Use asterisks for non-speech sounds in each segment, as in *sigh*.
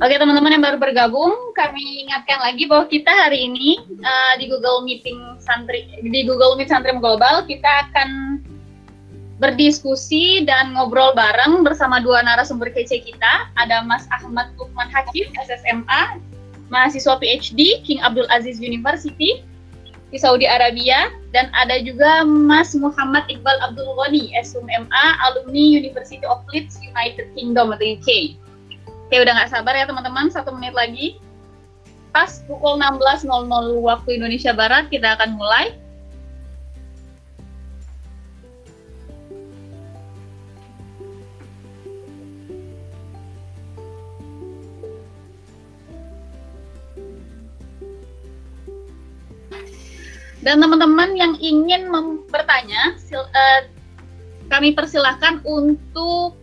Oke teman-teman yang baru bergabung, kami ingatkan lagi bahwa kita hari ini uh, di Google Meeting Santri di Google Meet Santri Global kita akan berdiskusi dan ngobrol bareng bersama dua narasumber kece kita. Ada Mas Ahmad Lukman Hakim, SSMA, mahasiswa PhD King Abdul Aziz University di Saudi Arabia dan ada juga Mas Muhammad Iqbal Abdul Ghani, SUMMA, alumni University of Leeds, United Kingdom atau UK. Oke, udah nggak sabar ya teman-teman, satu menit lagi. Pas pukul 16.00 waktu Indonesia Barat, kita akan mulai. Dan teman-teman yang ingin bertanya, uh, kami persilahkan untuk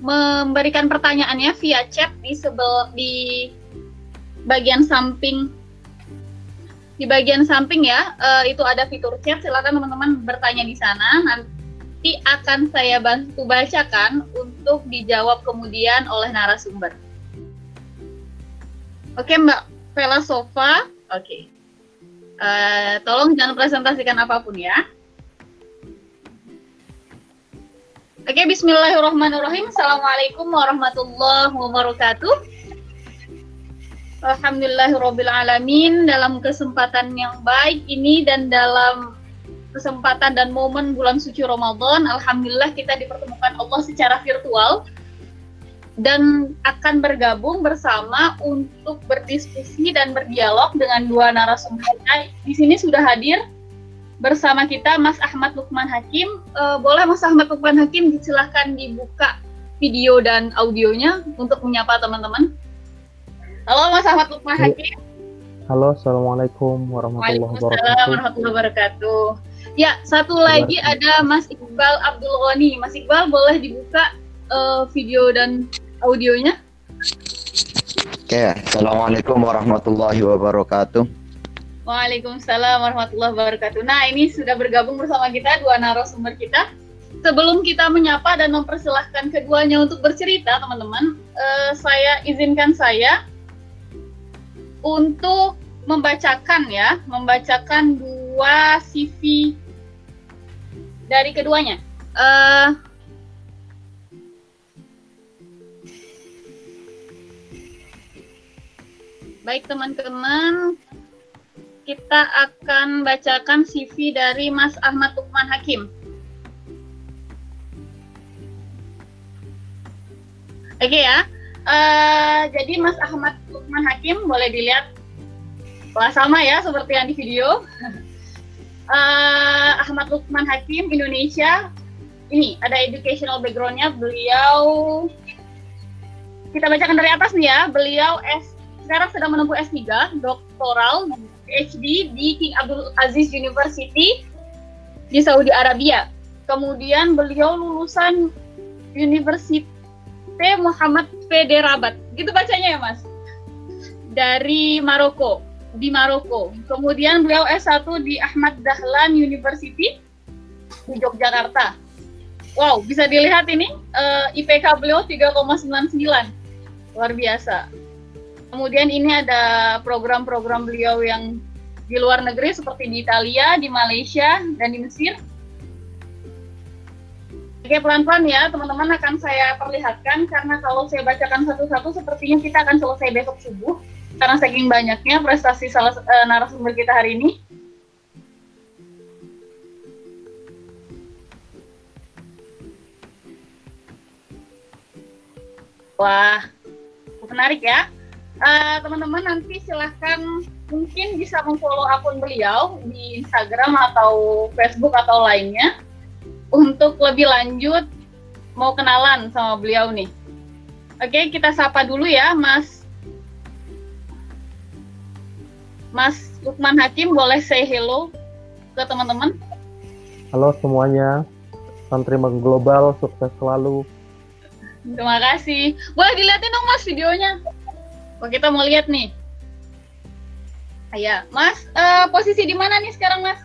memberikan pertanyaannya via chat di sebel di bagian samping. Di bagian samping ya uh, itu ada fitur chat. Silakan teman-teman bertanya di sana. Nanti akan saya bantu bacakan untuk dijawab kemudian oleh narasumber. Oke mbak Vela Sofa oke. Uh, tolong jangan presentasikan apa pun ya Oke, bismillahirrahmanirrahim. Assalamualaikum warahmatullahi wabarakatuh. Alhamdulillahirrahmanirrahim. Dalam kesempatan yang baik ini dan dalam kesempatan dan momen bulan suci Ramadan, Alhamdulillah kita dipertemukan Allah secara virtual dan akan bergabung bersama untuk berdiskusi dan berdialog dengan dua narasumber. Di sini sudah hadir bersama kita Mas Ahmad Lukman Hakim. Uh, boleh Mas Ahmad Lukman Hakim disilahkan dibuka video dan audionya untuk menyapa teman-teman. Halo Mas Ahmad Lukman Hakim. Halo, Assalamualaikum warahmatullahi wabarakatuh. warahmatullahi wabarakatuh. Ya, satu lagi ada Mas Iqbal Abdul Ghani. Mas Iqbal boleh dibuka uh, video dan audionya? Oke, Assalamualaikum warahmatullahi wabarakatuh. Waalaikumsalam warahmatullahi wabarakatuh. Nah, ini sudah bergabung bersama kita dua narasumber kita. Sebelum kita menyapa dan mempersilahkan keduanya untuk bercerita, teman-teman, uh, saya izinkan saya untuk membacakan ya, membacakan dua CV dari keduanya. Uh, baik teman-teman, kita akan bacakan CV dari Mas Ahmad Lukman Hakim. Oke okay, ya, uh, jadi Mas Ahmad Lukman Hakim boleh dilihat Wah, sama ya seperti yang di video. uh, *laughs* Ahmad Lukman Hakim Indonesia. Ini ada educational backgroundnya. Beliau kita bacakan dari atas nih ya. Beliau S sekarang sedang menempuh S3 doktoral PhD di King Abdul Aziz University di Saudi Arabia. Kemudian beliau lulusan Universitas Muhammad Fede Rabat. Gitu bacanya ya, Mas? Dari Maroko, di Maroko. Kemudian beliau S1 di Ahmad Dahlan University di Yogyakarta. Wow, bisa dilihat ini uh, eh, IPK beliau 3,99. Luar biasa. Kemudian ini ada program-program beliau yang di luar negeri seperti di Italia, di Malaysia, dan di Mesir. Oke, pelan-pelan ya, teman-teman akan saya perlihatkan karena kalau saya bacakan satu-satu sepertinya kita akan selesai besok subuh karena saking banyaknya prestasi salah uh, narasumber kita hari ini. Wah, menarik ya. Eh, teman-teman uh, nanti silahkan mungkin bisa memfollow akun beliau di Instagram atau Facebook atau lainnya untuk lebih lanjut mau kenalan sama beliau nih. Oke, kita sapa dulu ya, Mas. Mas Lukman Hakim, boleh say hello ke teman-teman? Halo semuanya, santri global, sukses selalu. Terima kasih. Boleh dilihatin dong mas videonya. Oh, kita mau lihat nih. Ya, Mas, uh, posisi di mana nih sekarang, Mas?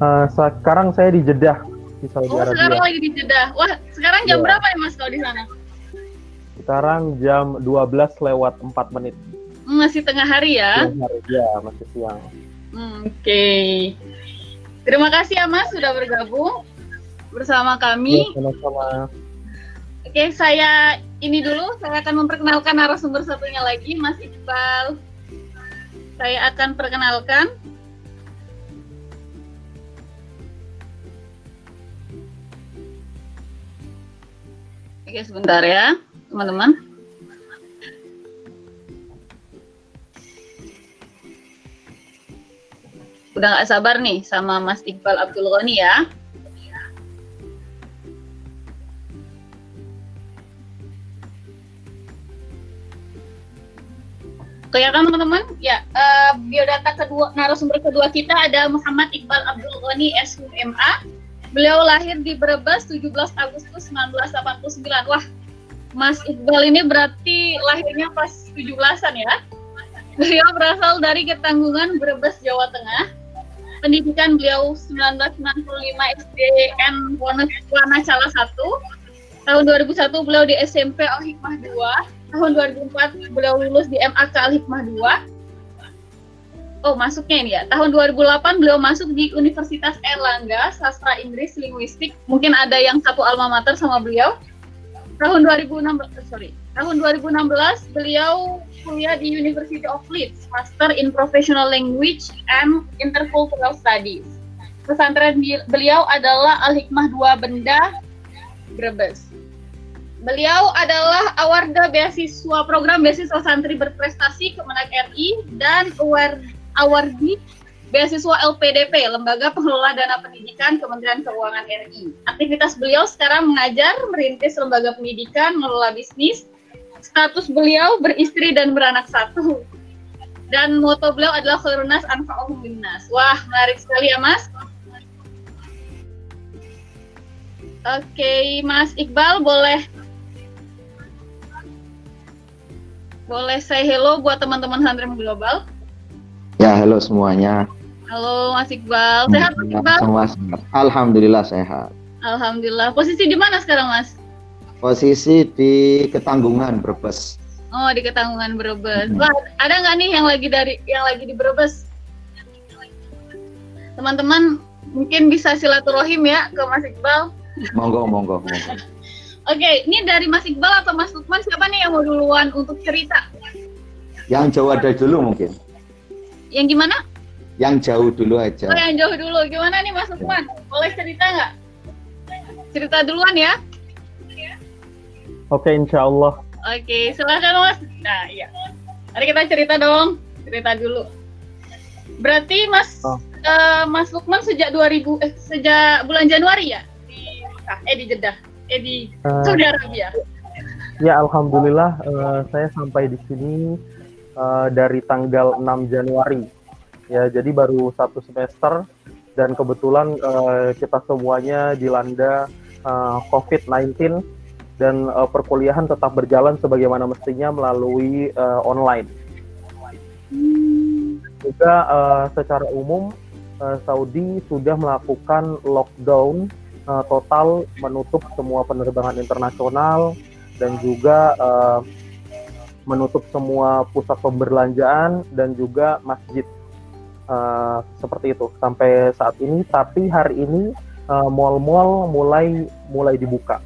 Uh, sekarang saya di Jeddah di Saudi oh, Arabia. sekarang lagi di Jeddah. Wah, sekarang jam yeah. berapa ya, Mas, kalau di sana? Sekarang jam 12 lewat 4 menit. Masih tengah hari ya? Siang hari. Ya, masih siang. Hmm, Oke. Terima kasih ya Mas sudah bergabung bersama kami. Ya, sama-sama. Oke, saya ini dulu. Saya akan memperkenalkan narasumber satunya lagi, Mas Iqbal. Saya akan perkenalkan. Oke, sebentar ya, teman-teman. Udah nggak sabar nih sama Mas Iqbal Abdul Ghani ya. Oke ya teman-teman, ya eh, biodata kedua narasumber kedua kita ada Muhammad Iqbal Abdul Ghani SUMA. Beliau lahir di Brebes 17 Agustus 1989. Wah, Mas Iqbal ini berarti lahirnya pas 17-an ya. Beliau berasal dari Ketanggungan Brebes, Jawa Tengah. Pendidikan beliau 1995 SDN Wanacala 1. Tahun 2001 beliau di SMP Al Hikmah 2 tahun 2004 beliau lulus di MAK Al Hikmah 2. Oh, masuknya ini ya. Tahun 2008 beliau masuk di Universitas Erlangga, sastra Inggris linguistik. Mungkin ada yang satu alma mater sama beliau. Tahun 2016, sorry. Tahun 2016 beliau kuliah di University of Leeds, Master in Professional Language and Intercultural Studies. Pesantren beliau adalah Al Hikmah 2 Benda, Brebes. Beliau adalah awarda beasiswa program beasiswa santri berprestasi Kemenak RI dan award awardi beasiswa LPDP Lembaga Pengelola Dana Pendidikan Kementerian Keuangan RI. Aktivitas beliau sekarang mengajar, merintis lembaga pendidikan, mengelola bisnis. Status beliau beristri dan beranak satu. Dan moto beliau adalah Khairunnas Anfa'uhum Binnas. Wah, menarik sekali ya, Mas. Oke, Mas Iqbal boleh boleh say hello buat teman-teman santri global. Ya, halo semuanya. Halo Mas Iqbal, sehat Mas Iqbal? Semua sehat. Alhamdulillah sehat. Alhamdulillah. Posisi di mana sekarang Mas? Posisi di Ketanggungan Brebes. Oh di Ketanggungan Brebes. Wah ada nggak nih yang lagi dari yang lagi di Brebes? Teman-teman mungkin bisa silaturahim ya ke Mas Iqbal. Monggo, monggo, monggo. Oke, ini dari Mas Iqbal atau Mas Lukman siapa nih yang mau duluan untuk cerita? Yang jauh ada dulu mungkin. Yang gimana? Yang jauh dulu aja. Oh yang jauh dulu. Gimana nih Mas Lukman? Boleh cerita nggak? Cerita duluan ya. Oke, insya Allah. Oke, silakan Mas. Nah, iya. Mari kita cerita dong. Cerita dulu. Berarti Mas Oh. eh, Mas Lukman sejak 2000 eh, sejak bulan Januari ya di eh di Jeddah, eh di Eh, Saudi Arabia. Ya, alhamdulillah eh, saya sampai di sini eh, dari tanggal 6 Januari. Ya, jadi baru satu semester dan kebetulan eh, kita semuanya dilanda eh, COVID-19 dan eh, perkuliahan tetap berjalan sebagaimana mestinya melalui eh, online. Juga eh, secara umum eh, Saudi sudah melakukan lockdown eh, total menutup semua penerbangan internasional dan juga eh, menutup semua pusat pemberlanjaan dan juga masjid Eh, seperti itu sampai saat ini. Tapi hari ini eh, mall-mall mulai mulai dibuka.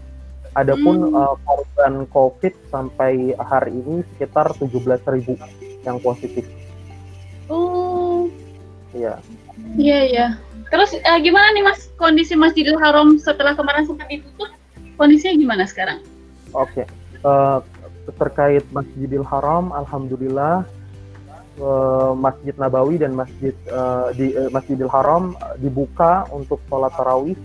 Adapun Hmm. eh, korban COVID sampai hari ini sekitar 17.000 yang positif. Oh, Ya. iya iya. Terus eh, gimana nih Mas kondisi Masjidil Haram setelah kemarin sempat ditutup? Kondisinya gimana sekarang? Oke, Eh, terkait Masjidil Haram, alhamdulillah eh, Masjid Nabawi dan Masjid eh, di eh, Masjidil Haram dibuka untuk sholat tarawih,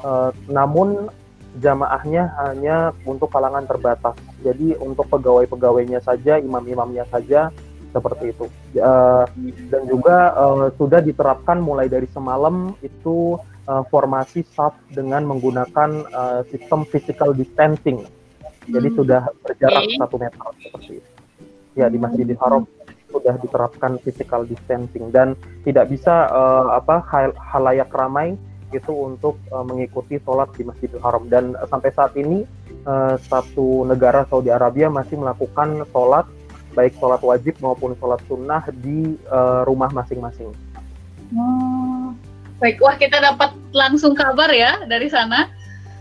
Eh, namun jamaahnya hanya untuk kalangan terbatas. Jadi untuk pegawai-pegawainya saja, imam-imamnya saja seperti itu. Eh, dan juga eh, sudah diterapkan mulai dari semalam itu eh, formasi saf dengan menggunakan eh, sistem physical distancing. Jadi Hmm. sudah berjarak Oke. satu meter seperti itu. Ya di Masjidil Haram sudah diterapkan physical distancing dan tidak bisa eh, apa hal- halayak ramai itu untuk eh, mengikuti sholat di Masjidil Haram dan eh, sampai saat ini uh, satu negara Saudi Arabia masih melakukan sholat baik sholat wajib maupun sholat sunnah di uh, rumah masing-masing. Oh, baik, wah kita dapat langsung kabar ya dari sana.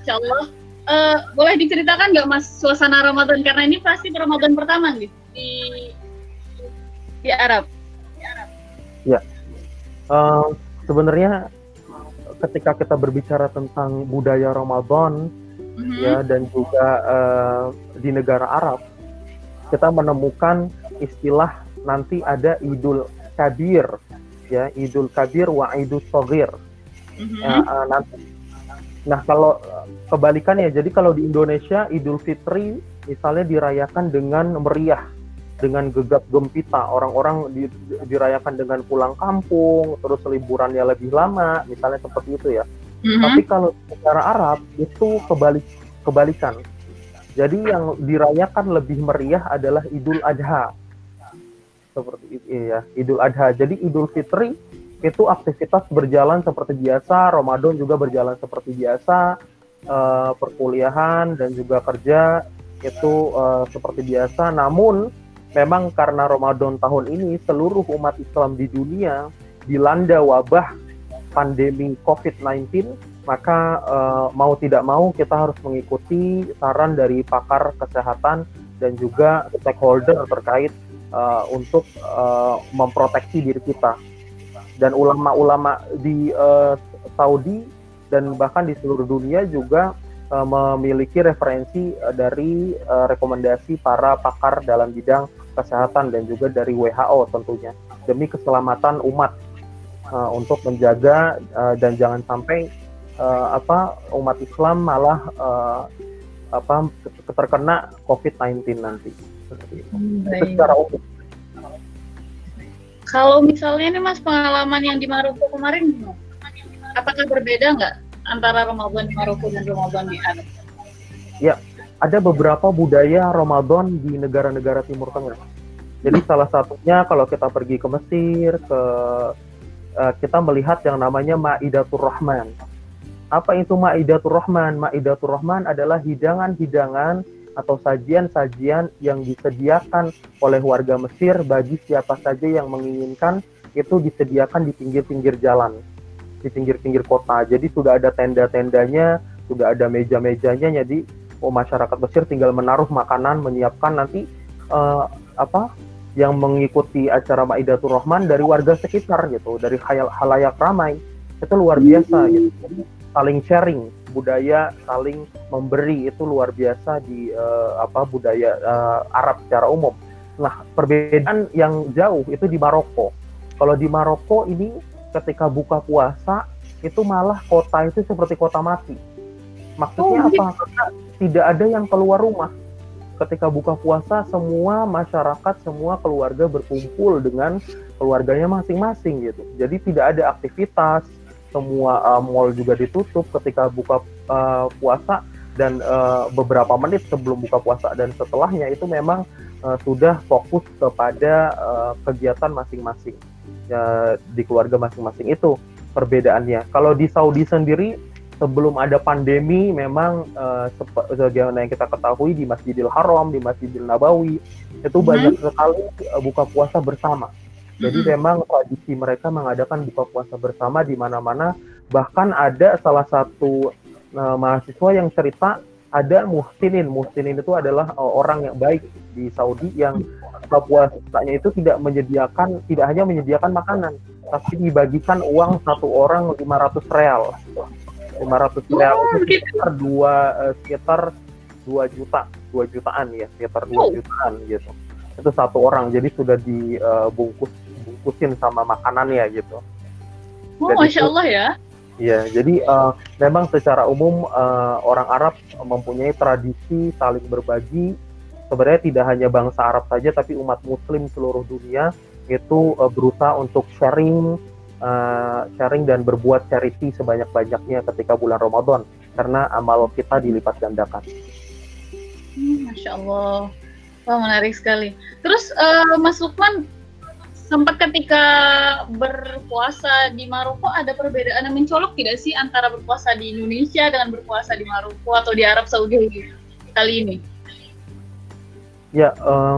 Insya Allah. Uh, boleh diceritakan nggak mas suasana Ramadan karena ini pasti Ramadan pertama nih di di Arab. Ya, uh, sebenarnya ketika kita berbicara tentang budaya Ramadan mm-hmm. ya dan juga uh, di negara Arab kita menemukan istilah nanti ada Idul Kabir ya Idul Kabir wa Idul Sogir mm-hmm. uh, nanti nah kalau kebalikannya jadi kalau di Indonesia Idul Fitri misalnya dirayakan dengan meriah dengan gegap gempita orang-orang di, dirayakan dengan pulang kampung terus liburannya lebih lama misalnya seperti itu ya mm-hmm. tapi kalau negara Arab itu kebalik kebalikan jadi yang dirayakan lebih meriah adalah Idul Adha. Seperti itu ya, Idul Adha. Jadi Idul Fitri itu aktivitas berjalan seperti biasa, Ramadan juga berjalan seperti biasa, uh, perkuliahan dan juga kerja itu uh, seperti biasa. Namun memang karena Ramadan tahun ini seluruh umat Islam di dunia dilanda wabah pandemi COVID-19 maka uh, mau tidak mau kita harus mengikuti saran dari pakar kesehatan dan juga stakeholder terkait uh, untuk uh, memproteksi diri kita. Dan ulama-ulama di uh, Saudi dan bahkan di seluruh dunia juga uh, memiliki referensi uh, dari uh, rekomendasi para pakar dalam bidang kesehatan dan juga dari WHO tentunya. Demi keselamatan umat uh, untuk menjaga uh, dan jangan sampai uh, apa umat Islam malah uh, apa terkena COVID-19 nanti. Hmm, secara umum. Kalau misalnya nih Mas pengalaman yang di Maroko kemarin apakah berbeda nggak antara Ramadan di Maroko dan Ramadan di Arab? Ya, ada beberapa budaya Ramadan di negara-negara Timur Tengah. Jadi salah satunya kalau kita pergi ke Mesir, ke uh, kita melihat yang namanya Maidatur Rahman. Apa itu Ma'idatul Rahman? Ma'idatul Rahman adalah hidangan-hidangan atau sajian-sajian yang disediakan oleh warga Mesir bagi siapa saja yang menginginkan itu disediakan di pinggir-pinggir jalan, di pinggir-pinggir kota. Jadi sudah ada tenda-tendanya, sudah ada meja-mejanya. Jadi oh, masyarakat Mesir tinggal menaruh makanan, menyiapkan nanti uh, apa yang mengikuti acara Maidatul Rahman dari warga sekitar gitu, dari halayak ramai. Itu luar biasa gitu. Saling sharing budaya saling memberi itu luar biasa di uh, apa budaya uh, Arab secara umum. Nah, perbedaan yang jauh itu di Maroko. Kalau di Maroko ini ketika buka puasa itu malah kota itu seperti kota mati. Maksudnya oh, apa? Karena tidak ada yang keluar rumah. Ketika buka puasa semua masyarakat, semua keluarga berkumpul dengan keluarganya masing-masing gitu. Jadi tidak ada aktivitas, semua uh, mall juga ditutup ketika buka uh, puasa dan uh, beberapa menit sebelum buka puasa dan setelahnya itu memang uh, sudah fokus kepada uh, kegiatan masing-masing uh, di keluarga masing-masing itu perbedaannya. Kalau di Saudi sendiri sebelum ada pandemi memang uh, sebagaimana yang kita ketahui di Masjidil Haram, di Masjidil Nabawi itu hmm. banyak sekali uh, buka puasa bersama jadi memang tradisi mereka mengadakan buka puasa bersama di mana-mana. Bahkan ada salah satu uh, mahasiswa yang cerita ada muhsinin. Muhsinin itu adalah uh, orang yang baik di Saudi yang buka puasanya itu tidak menyediakan, tidak hanya menyediakan makanan, tapi dibagikan uang satu orang 500 real. 500 real itu sekitar dua uh, sekitar dua juta, dua jutaan ya, sekitar dua jutaan gitu. Itu satu orang, jadi sudah dibungkus dibungkusin sama makanannya gitu. Oh, masya Allah ya. Iya, jadi uh, memang secara umum uh, orang Arab mempunyai tradisi saling berbagi. Sebenarnya tidak hanya bangsa Arab saja, tapi umat Muslim seluruh dunia itu uh, berusaha untuk sharing, uh, sharing dan berbuat charity sebanyak-banyaknya ketika bulan Ramadan, karena amal kita dilipat gandakan. Hmm, Masya Allah, wah menarik sekali. Terus uh, Mas Lukman sempat ketika berpuasa di Maroko ada perbedaan yang mencolok tidak sih antara berpuasa di Indonesia dengan berpuasa di Maroko atau di Arab Saudi kali ini? Ya, uh,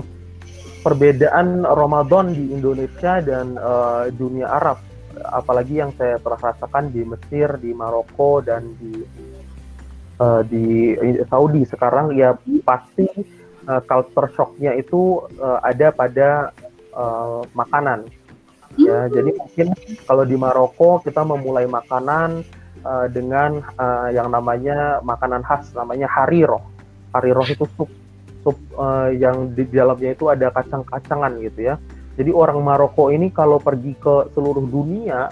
perbedaan Ramadan di Indonesia dan uh, dunia Arab, apalagi yang saya pernah rasakan di Mesir, di Maroko dan di uh, di Saudi sekarang ya pasti uh, culture shocknya itu uh, ada pada uh, makanan. Ya, jadi mungkin kalau di Maroko kita memulai makanan uh, dengan uh, yang namanya makanan khas namanya hariro. Hariro itu sup sup uh, yang di dalamnya itu ada kacang-kacangan gitu ya. Jadi orang Maroko ini kalau pergi ke seluruh dunia,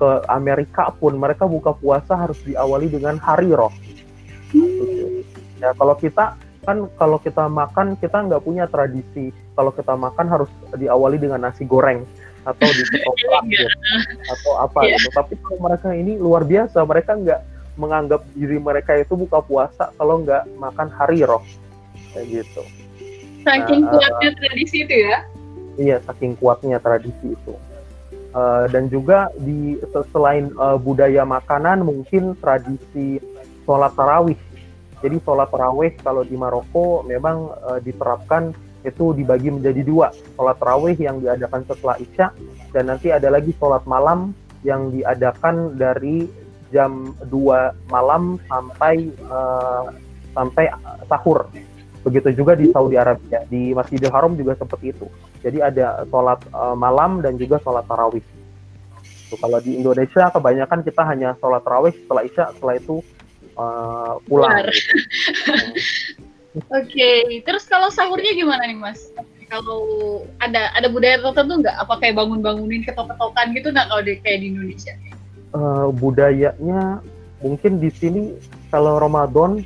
ke Amerika pun mereka buka puasa harus diawali dengan hariro. Ya kalau kita kan kalau kita makan kita nggak punya tradisi kalau kita makan harus diawali dengan nasi goreng atau di *laughs* ketoprak gitu, atau apa yeah. gitu. Tapi kalau mereka ini luar biasa, mereka nggak menganggap diri mereka itu buka puasa kalau nggak makan hariro kayak gitu. Saking nah, kuatnya uh, tradisi itu ya? Iya, saking kuatnya tradisi itu. Uh, dan juga di selain uh, budaya makanan, mungkin tradisi sholat tarawih. Jadi sholat tarawih kalau di Maroko memang uh, diterapkan itu dibagi menjadi dua, sholat tarawih yang diadakan setelah isya dan nanti ada lagi sholat malam yang diadakan dari jam 2 malam sampai uh, sampai sahur Begitu juga di Saudi Arabia, di Masjidil Haram juga seperti itu. Jadi ada sholat uh, malam dan juga sholat tarawih. Kalau di Indonesia kebanyakan kita hanya sholat tarawih setelah isya, setelah itu uh, pulang. Gitu. *laughs* Oke, okay. terus kalau sahurnya gimana nih mas? Kalau ada ada budaya tertentu nggak? Apa kayak bangun-bangunin ketok-ketokan gitu nggak kalau di, kayak di Indonesia? Uh, budayanya mungkin di sini kalau Ramadan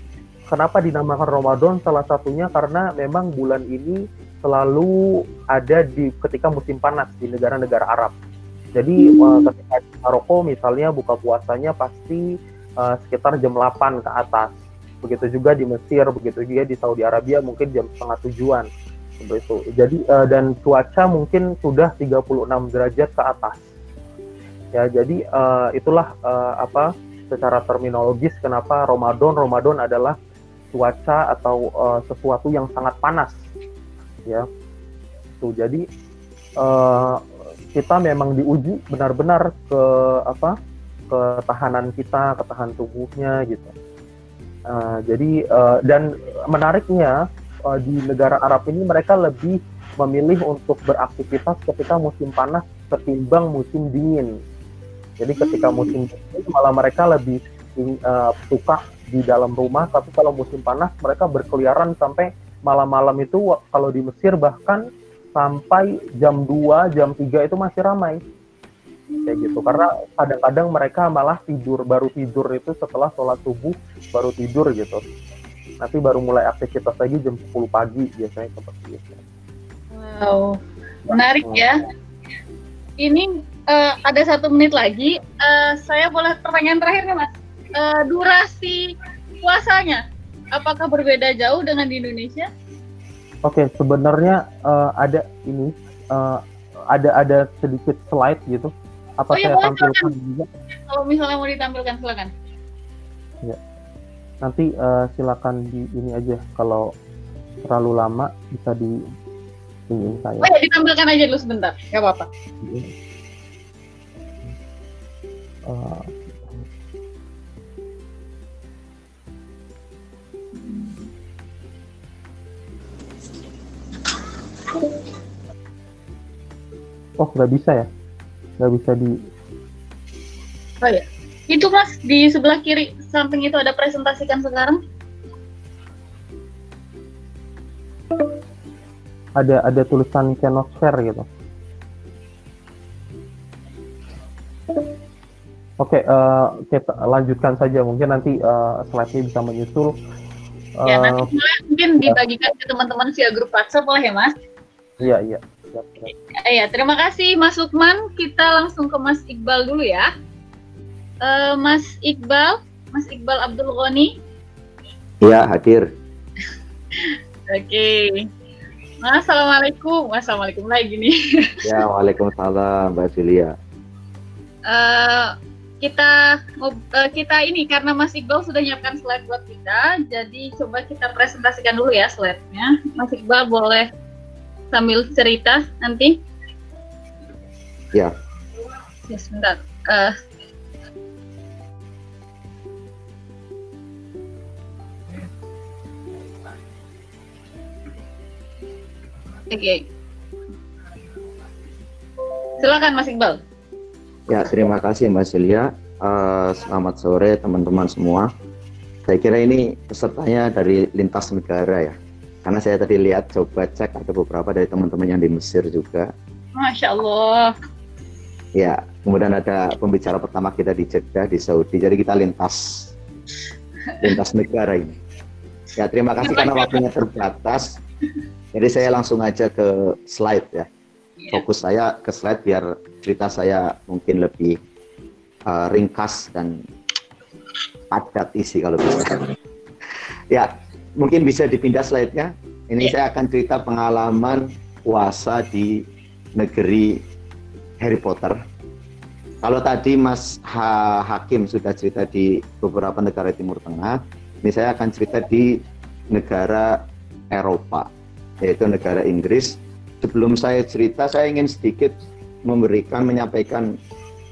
kenapa dinamakan Ramadan? Salah satunya karena memang bulan ini selalu ada di ketika musim panas di negara-negara Arab. Jadi hmm. ketika di Maroko misalnya buka puasanya pasti uh, sekitar jam 8 ke atas. Begitu juga di Mesir, begitu juga di Saudi Arabia mungkin jam setengah tujuan. Seperti. Jadi uh, dan cuaca mungkin sudah 36 derajat ke atas. Ya, jadi uh, itulah uh, apa secara terminologis kenapa Ramadan Ramadan adalah cuaca atau uh, sesuatu yang sangat panas ya tuh jadi uh, kita memang diuji benar-benar ke apa ketahanan kita ketahanan tubuhnya gitu. Uh, jadi uh, dan menariknya uh, di negara Arab ini mereka lebih memilih untuk beraktivitas ketika musim panas ketimbang musim dingin. Jadi ketika hmm. musim dingin malah mereka lebih uh, suka di dalam rumah tapi kalau musim panas mereka berkeliaran sampai malam-malam itu kalau di Mesir bahkan sampai jam 2, jam 3 itu masih ramai kayak gitu. Karena kadang-kadang mereka malah tidur baru tidur itu setelah sholat subuh baru tidur gitu. Nanti baru mulai aktivitas lagi jam 10 pagi biasanya seperti itu. Wow menarik ya. Ini uh, ada satu menit lagi. Uh, saya boleh pertanyaan terakhir nih mas? Uh, durasi puasanya apakah berbeda jauh dengan di Indonesia? Oke, okay, sebenarnya uh, ada ini uh, ada ada sedikit slide gitu. Apa oh, saya tampilkan juga? Kalau misalnya mau ditampilkan silakan. Ya. Nanti uh, silakan di ini aja kalau terlalu lama bisa di ini saya. Oh ya ditampilkan aja dulu sebentar, nggak apa-apa. Uh, Oh nggak bisa ya? Nggak bisa di. Oh ya, itu mas di sebelah kiri samping itu ada presentasikan sekarang. Ada ada tulisan cannot share gitu. Oke, okay, uh, eh, kita lanjutkan saja. Mungkin nanti uh, slide-nya bisa menyusul. Ya, nanti uh, mungkin dibagikan ke teman-teman via grup WhatsApp lah ya, Mas. Iya, iya. Iya, terima kasih Mas Lukman. Kita langsung ke Mas Iqbal dulu ya. Uh, Mas Iqbal, Mas Iqbal Abdul Ghani. Iya, hadir. *laughs* Oke. Okay. Assalamualaikum. Assalamualaikum lagi nih. *laughs* ya, waalaikumsalam Mbak Julia. Uh, kita uh, kita ini karena Mas Iqbal sudah nyiapkan slide buat kita, jadi coba kita presentasikan dulu ya slide-nya. Mas Iqbal boleh sambil cerita nanti. Ya. Ya sebentar. Uh, Oke. Okay. Silakan Mas Iqbal. Ya, terima kasih Mbak Celia. Uh, selamat sore teman-teman semua. Saya kira ini pesertanya dari lintas negara ya. Karena saya tadi lihat coba cek ada beberapa dari teman-teman yang di Mesir juga. Masya Allah. Ya, kemudian ada pembicara pertama kita di Jeddah di Saudi. Jadi kita lintas lintas negara ini. Ya, terima kasih karena waktunya terbatas. Jadi saya langsung aja ke slide ya. Iya. Fokus saya ke slide biar cerita saya mungkin lebih uh, ringkas dan padat isi kalau bisa. *laughs* ya, mungkin bisa dipindah slide-nya. Ini yeah. saya akan cerita pengalaman puasa di negeri Harry Potter. Kalau tadi Mas ha Hakim sudah cerita di beberapa negara Timur Tengah, ini saya akan cerita di negara Eropa yaitu negara Inggris. Sebelum saya cerita, saya ingin sedikit memberikan, menyampaikan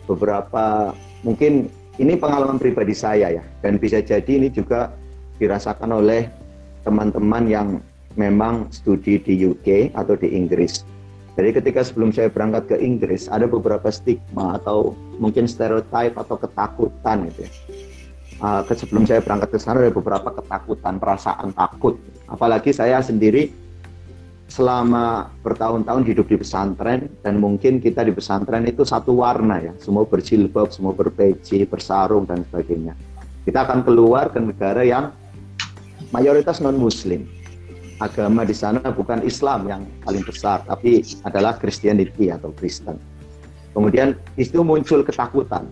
beberapa, mungkin ini pengalaman pribadi saya ya, dan bisa jadi ini juga dirasakan oleh teman-teman yang memang studi di UK atau di Inggris. Jadi ketika sebelum saya berangkat ke Inggris, ada beberapa stigma atau mungkin stereotip atau ketakutan gitu ya. Uh, sebelum saya berangkat ke sana ada beberapa ketakutan, perasaan takut. Apalagi saya sendiri selama bertahun-tahun hidup di pesantren dan mungkin kita di pesantren itu satu warna ya, semua berjilbab, semua berpeci, bersarung dan sebagainya. Kita akan keluar ke negara yang mayoritas non muslim. Agama di sana bukan Islam yang paling besar, tapi adalah Christianity atau Kristen. Kemudian itu muncul ketakutan.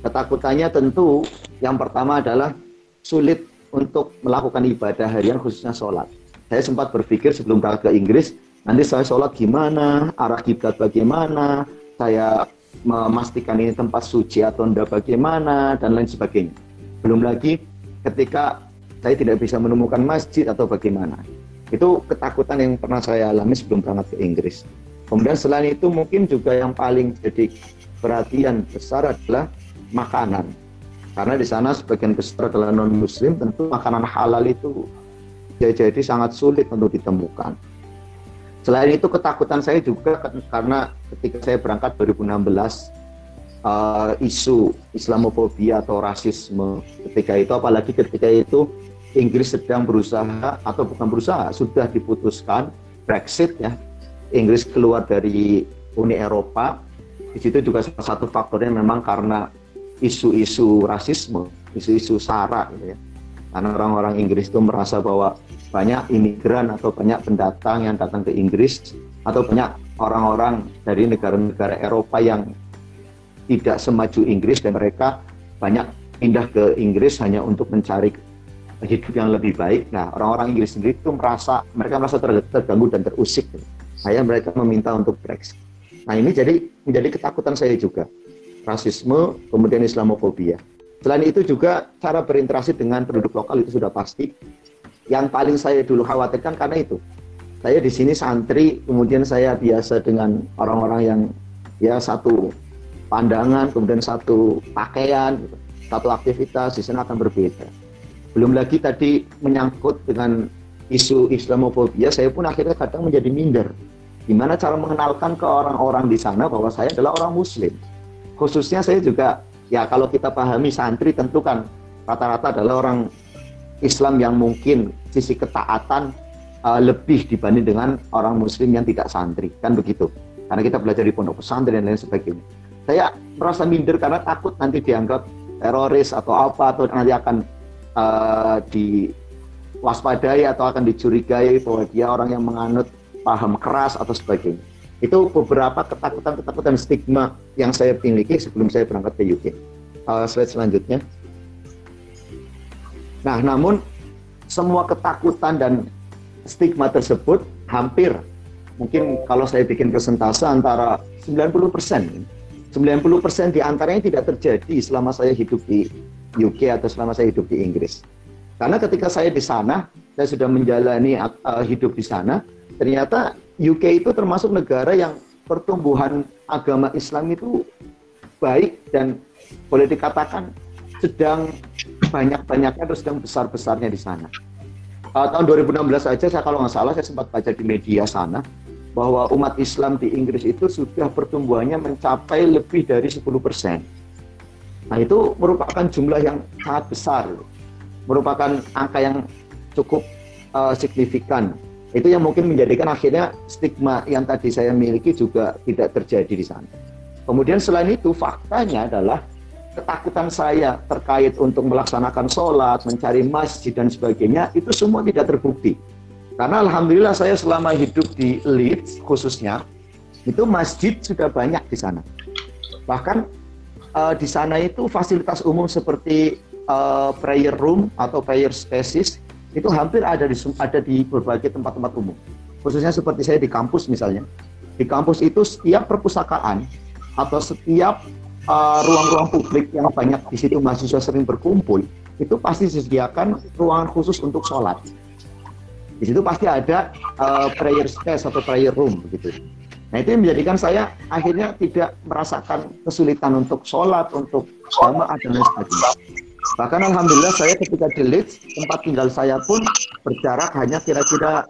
Ketakutannya tentu yang pertama adalah sulit untuk melakukan ibadah harian khususnya sholat saya sempat berpikir sebelum berangkat ke Inggris, nanti saya sholat gimana, arah kiblat bagaimana, saya memastikan ini tempat suci atau tidak bagaimana, dan lain sebagainya. Belum lagi ketika saya tidak bisa menemukan masjid atau bagaimana. Itu ketakutan yang pernah saya alami sebelum berangkat ke Inggris. Kemudian selain itu mungkin juga yang paling jadi perhatian besar adalah makanan. Karena di sana sebagian besar adalah non muslim, tentu makanan halal itu jadi sangat sulit untuk ditemukan. Selain itu ketakutan saya juga karena ketika saya berangkat 2016 uh, isu Islamofobia atau rasisme ketika itu apalagi ketika itu Inggris sedang berusaha atau bukan berusaha sudah diputuskan Brexit ya. Inggris keluar dari Uni Eropa. Di situ juga salah satu faktornya memang karena isu-isu rasisme isu-isu sara gitu ya. Karena orang-orang Inggris itu merasa bahwa banyak imigran atau banyak pendatang yang datang ke Inggris atau banyak orang-orang dari negara-negara Eropa yang tidak semaju Inggris dan mereka banyak pindah ke Inggris hanya untuk mencari hidup yang lebih baik. Nah, orang-orang Inggris sendiri itu merasa mereka merasa terganggu dan terusik. Akhirnya mereka meminta untuk Brexit. Nah, ini jadi menjadi ketakutan saya juga. Rasisme, kemudian Islamofobia. Selain itu juga cara berinteraksi dengan penduduk lokal itu sudah pasti. Yang paling saya dulu khawatirkan karena itu. Saya di sini santri, kemudian saya biasa dengan orang-orang yang ya satu pandangan, kemudian satu pakaian, satu aktivitas di sana akan berbeda. Belum lagi tadi menyangkut dengan isu Islamofobia, saya pun akhirnya kadang menjadi minder. Gimana cara mengenalkan ke orang-orang di sana bahwa saya adalah orang Muslim. Khususnya saya juga ya kalau kita pahami santri tentu kan rata-rata adalah orang Islam yang mungkin sisi ketaatan uh, lebih dibanding dengan orang Muslim yang tidak santri kan begitu karena kita belajar di pondok pesantren dan lain sebagainya saya merasa minder karena takut nanti dianggap teroris atau apa atau nanti akan uh, diwaspadai atau akan dicurigai bahwa dia orang yang menganut paham keras atau sebagainya itu beberapa ketakutan-ketakutan stigma yang saya miliki sebelum saya berangkat ke UK. Uh, slide selanjutnya. Nah, namun semua ketakutan dan stigma tersebut hampir mungkin kalau saya bikin persentase antara 90% 90% di antaranya tidak terjadi selama saya hidup di UK atau selama saya hidup di Inggris. Karena ketika saya di sana, saya sudah menjalani uh, hidup di sana, ternyata UK itu termasuk negara yang pertumbuhan agama Islam itu baik dan boleh dikatakan sedang banyak-banyaknya atau sedang besar-besarnya di sana. Uh, tahun 2016 saja saya kalau nggak salah saya sempat baca di media sana bahwa umat Islam di Inggris itu sudah pertumbuhannya mencapai lebih dari 10 persen. Nah itu merupakan jumlah yang sangat besar merupakan angka yang cukup uh, signifikan. Itu yang mungkin menjadikan akhirnya stigma yang tadi saya miliki juga tidak terjadi di sana. Kemudian selain itu faktanya adalah ketakutan saya terkait untuk melaksanakan sholat, mencari masjid dan sebagainya itu semua tidak terbukti. Karena alhamdulillah saya selama hidup di Leeds khususnya itu masjid sudah banyak di sana. Bahkan uh, di sana itu fasilitas umum seperti uh, prayer room atau prayer spaces itu hampir ada di ada di berbagai tempat-tempat umum. Khususnya seperti saya di kampus misalnya. Di kampus itu setiap perpustakaan atau setiap uh, ruang-ruang uh, publik yang banyak di situ mahasiswa sering berkumpul, itu pasti disediakan ruangan khusus untuk sholat. Di situ pasti ada uh, prayer space atau prayer room begitu. Nah itu yang menjadikan saya akhirnya tidak merasakan kesulitan untuk sholat, untuk jamaah dan lain sebagainya. Bahkan alhamdulillah saya ketika di Leeds, tempat tinggal saya pun berjarak hanya kira-kira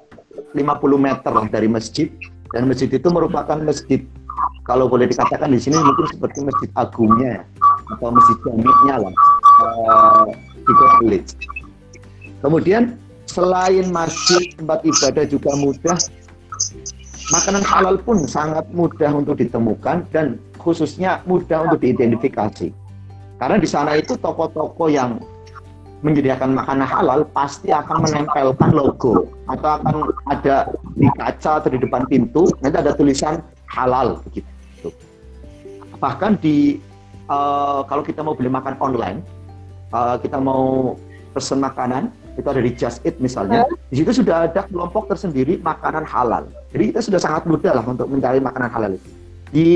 50 meter dari masjid. Dan masjid itu merupakan masjid, kalau boleh dikatakan di sini mungkin seperti masjid agungnya atau masjid jaminya lah uh, di kota Leeds. Kemudian selain masjid tempat ibadah juga mudah, makanan halal pun sangat mudah untuk ditemukan dan khususnya mudah untuk diidentifikasi. Karena di sana itu toko-toko yang menyediakan makanan halal pasti akan menempelkan logo atau akan ada di kaca atau di depan pintu nanti ada tulisan halal begitu. Bahkan di uh, kalau kita mau beli makan online, uh, kita mau pesen makanan itu ada di Just Eat misalnya, di situ sudah ada kelompok tersendiri makanan halal. Jadi kita sudah sangat mudah lah untuk mencari makanan halal itu. Di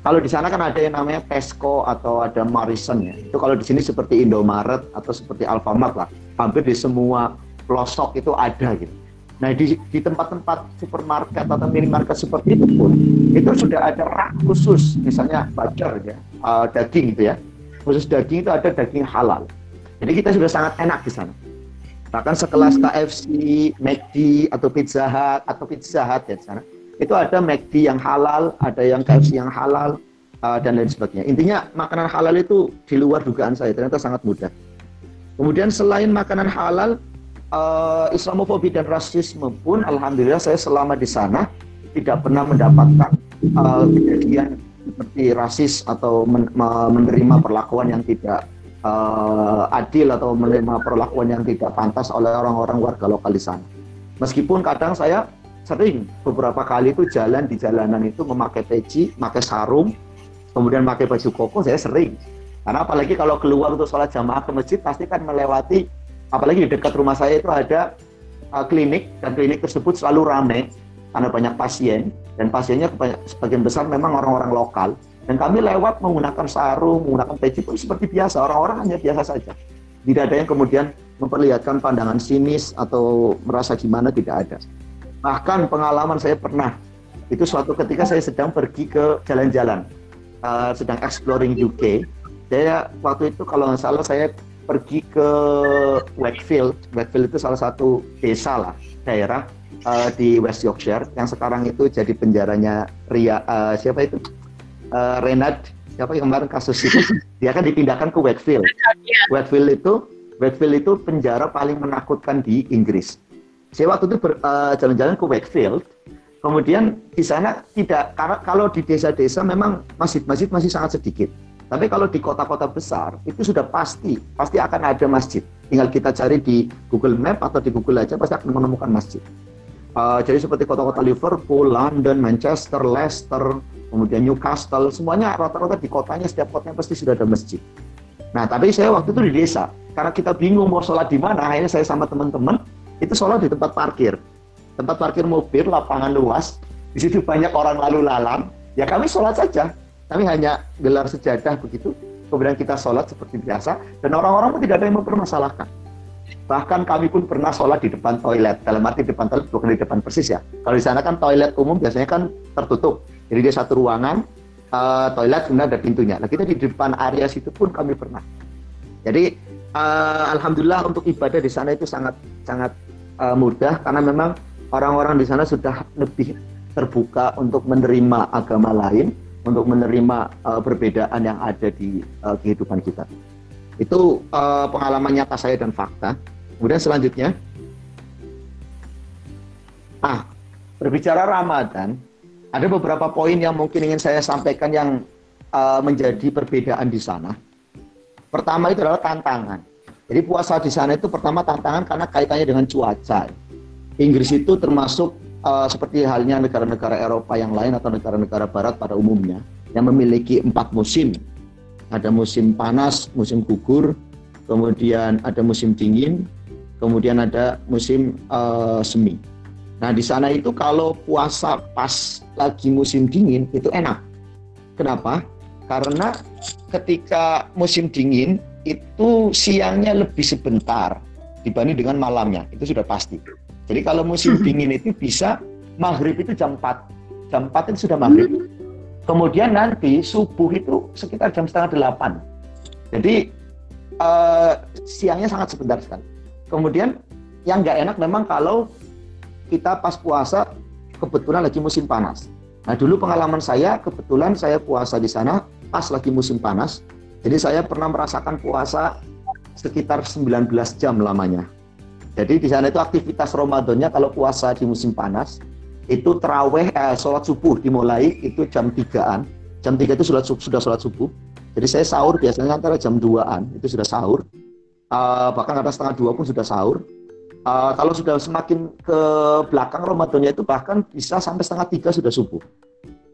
kalau di sana kan ada yang namanya Tesco atau ada Morrison ya. Itu kalau di sini seperti Indomaret atau seperti Alfamart lah. Hampir di semua pelosok itu ada gitu. Nah di, di tempat-tempat supermarket atau minimarket seperti itu pun itu sudah ada rak khusus, misalnya butter ya, uh, daging itu ya. Khusus daging itu ada daging halal. Jadi kita sudah sangat enak di sana. Bahkan sekelas KFC, McD atau Pizza Hut atau Pizza Hut ya di sana itu ada McD yang halal, ada yang KFC yang halal, uh, dan lain sebagainya. Intinya makanan halal itu di luar dugaan saya, ternyata sangat mudah. Kemudian selain makanan halal, uh, Islamofobi dan rasisme pun, alhamdulillah saya selama di sana tidak pernah mendapatkan uh, kejadian seperti rasis atau men menerima perlakuan yang tidak uh, adil atau menerima perlakuan yang tidak pantas oleh orang-orang warga lokal di sana. Meskipun kadang saya sering beberapa kali itu jalan di jalanan itu memakai peci, pakai sarung, kemudian pakai baju koko saya sering. Karena apalagi kalau keluar untuk sholat jamaah ke masjid pasti kan melewati, apalagi di dekat rumah saya itu ada uh, klinik dan klinik tersebut selalu ramai karena banyak pasien dan pasiennya sebagian besar memang orang-orang lokal dan kami lewat menggunakan sarung, menggunakan peci pun seperti biasa orang-orang hanya biasa saja. Tidak ada yang kemudian memperlihatkan pandangan sinis atau merasa gimana tidak ada. Bahkan pengalaman saya pernah itu suatu ketika saya sedang pergi ke jalan-jalan, uh, sedang exploring UK. Saya waktu itu kalau nggak salah saya pergi ke Wakefield. Wakefield itu salah satu desa lah, daerah uh, di West Yorkshire yang sekarang itu jadi penjaranya Ria uh, siapa itu uh, Renard siapa yang kemarin kasus itu *laughs* dia kan dipindahkan ke Wakefield. Wakefield itu Wakefield itu penjara paling menakutkan di Inggris saya waktu itu uh, jalan-jalan ke Wakefield, kemudian di sana tidak karena kalau di desa-desa memang masjid-masjid masih sangat sedikit. Tapi kalau di kota-kota besar itu sudah pasti pasti akan ada masjid. Tinggal kita cari di Google Map atau di Google aja pasti akan menemukan masjid. Uh, jadi seperti kota-kota Liverpool, London, Manchester, Leicester, kemudian Newcastle, semuanya rata-rata di kotanya setiap kotanya pasti sudah ada masjid. Nah, tapi saya waktu itu di desa, karena kita bingung mau sholat di mana, akhirnya saya sama teman-teman itu sholat di tempat parkir. Tempat parkir mobil, lapangan luas, di situ banyak orang lalu lalang, ya kami sholat saja. Kami hanya gelar sejadah begitu, kemudian kita sholat seperti biasa, dan orang-orang pun tidak ada yang mempermasalahkan. Bahkan kami pun pernah sholat di depan toilet, dalam arti depan toilet bukan di depan persis ya. Kalau di sana kan toilet umum biasanya kan tertutup, jadi dia satu ruangan, uh, toilet kemudian ada pintunya. Nah kita di depan area situ pun kami pernah. Jadi uh, alhamdulillah untuk ibadah di sana itu sangat sangat uh, mudah karena memang orang-orang di sana sudah lebih terbuka untuk menerima agama lain, untuk menerima uh, perbedaan yang ada di uh, kehidupan kita. Itu uh, pengalaman nyata saya dan fakta. Kemudian selanjutnya, ah, berbicara Ramadan, ada beberapa poin yang mungkin ingin saya sampaikan yang uh, menjadi perbedaan di sana. Pertama itu adalah tantangan. Jadi puasa di sana itu pertama tantangan karena kaitannya dengan cuaca. Inggris itu termasuk uh, seperti halnya negara-negara Eropa yang lain atau negara-negara Barat pada umumnya yang memiliki empat musim. Ada musim panas, musim gugur, kemudian ada musim dingin, kemudian ada musim uh, semi. Nah di sana itu kalau puasa pas lagi musim dingin itu enak. Kenapa? Karena ketika musim dingin itu siangnya lebih sebentar dibanding dengan malamnya itu sudah pasti. Jadi kalau musim dingin itu bisa maghrib itu jam 4 jam 4 itu sudah maghrib. Kemudian nanti subuh itu sekitar jam setengah delapan. Jadi uh, siangnya sangat sebentar sekali. Kemudian yang nggak enak memang kalau kita pas puasa kebetulan lagi musim panas. Nah dulu pengalaman saya kebetulan saya puasa di sana pas lagi musim panas. Jadi saya pernah merasakan puasa sekitar 19 jam lamanya. Jadi di sana itu aktivitas Ramadannya kalau puasa di musim panas itu teraweh eh, sholat subuh dimulai itu jam 3-an. Jam 3 itu sudah, sudah sholat subuh. Jadi saya sahur biasanya antara jam 2-an itu sudah sahur uh, bahkan ada setengah dua pun sudah sahur. Uh, kalau sudah semakin ke belakang Ramadannya itu bahkan bisa sampai setengah tiga sudah subuh.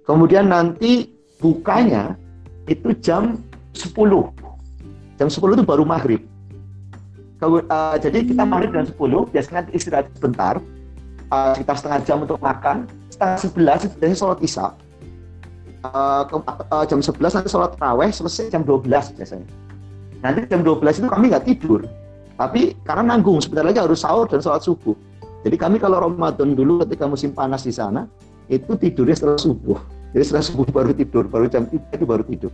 Kemudian nanti bukanya itu jam 10. Jam 10 itu baru maghrib. Uh, jadi kita maghrib jam 10, biasanya istirahat sebentar, uh, sekitar setengah jam untuk makan. Setengah 11 itu biasanya sholat isya. Uh, uh, jam 11 nanti sholat raweh, selesai jam 12 biasanya. Nanti jam 12 itu kami nggak tidur. Tapi karena nanggung, sebentar lagi harus sahur dan sholat subuh. Jadi kami kalau Ramadan dulu ketika musim panas di sana, itu tidurnya setelah subuh. Jadi setelah subuh baru tidur, baru jam 3 itu baru tidur.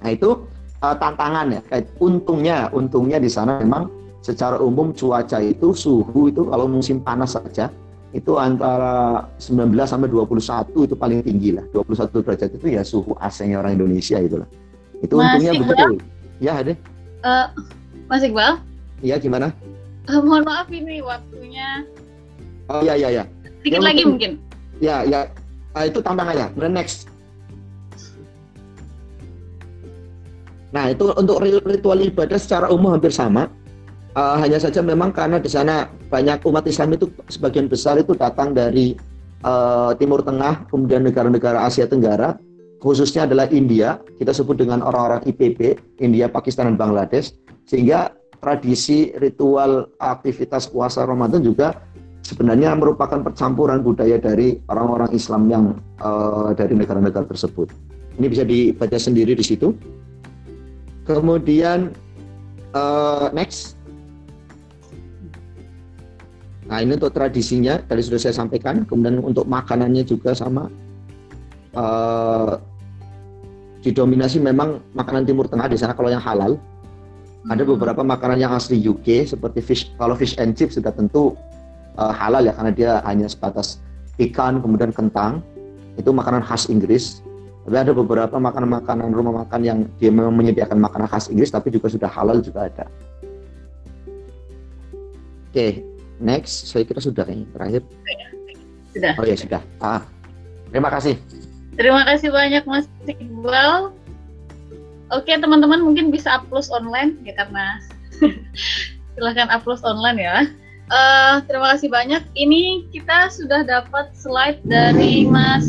Nah itu uh, tantangan ya. Untungnya, untungnya di sana memang secara umum cuaca itu suhu itu kalau musim panas saja itu antara 19 sampai 21 itu paling tinggi lah. 21 derajat itu ya suhu AC-nya orang Indonesia itulah. Itu untungnya begitu. Ya, ada. Uh, Mas Iqbal? Iya, gimana? Uh, mohon maaf ini waktunya. Oh iya iya iya. Sedikit ya, lagi mungkin. Ya ya. Uh, itu tantangannya. The next. Nah itu untuk ritual ibadah secara umum hampir sama. Uh, hanya saja memang karena di sana banyak umat Islam itu sebagian besar itu datang dari uh, Timur Tengah, kemudian negara-negara Asia Tenggara, khususnya adalah India, kita sebut dengan orang-orang IPB, India, Pakistan, dan Bangladesh, sehingga tradisi ritual aktivitas puasa Ramadan juga sebenarnya merupakan percampuran budaya dari orang-orang Islam yang uh, dari negara-negara tersebut. Ini bisa dibaca sendiri di situ. Kemudian uh, next. Nah ini untuk tradisinya tadi sudah saya sampaikan. Kemudian untuk makanannya juga sama. Uh, didominasi memang makanan Timur Tengah di sana kalau yang halal. Ada hmm. beberapa makanan yang asli UK seperti fish kalau fish and chips sudah tentu uh, halal ya karena dia hanya sebatas ikan kemudian kentang itu makanan khas Inggris. Tapi ada beberapa makanan-makanan rumah makan yang dia memang menyediakan makanan khas Inggris tapi juga sudah halal juga ada. Oke, okay, next saya kira sudah kayaknya terakhir. Sudah. Oh ya sudah. Ah, terima kasih. Terima kasih banyak Mas Iqbal. Oke teman-teman mungkin bisa upload online ya karena *laughs* silahkan upload online ya. Uh, terima kasih banyak. Ini kita sudah dapat slide dari Mas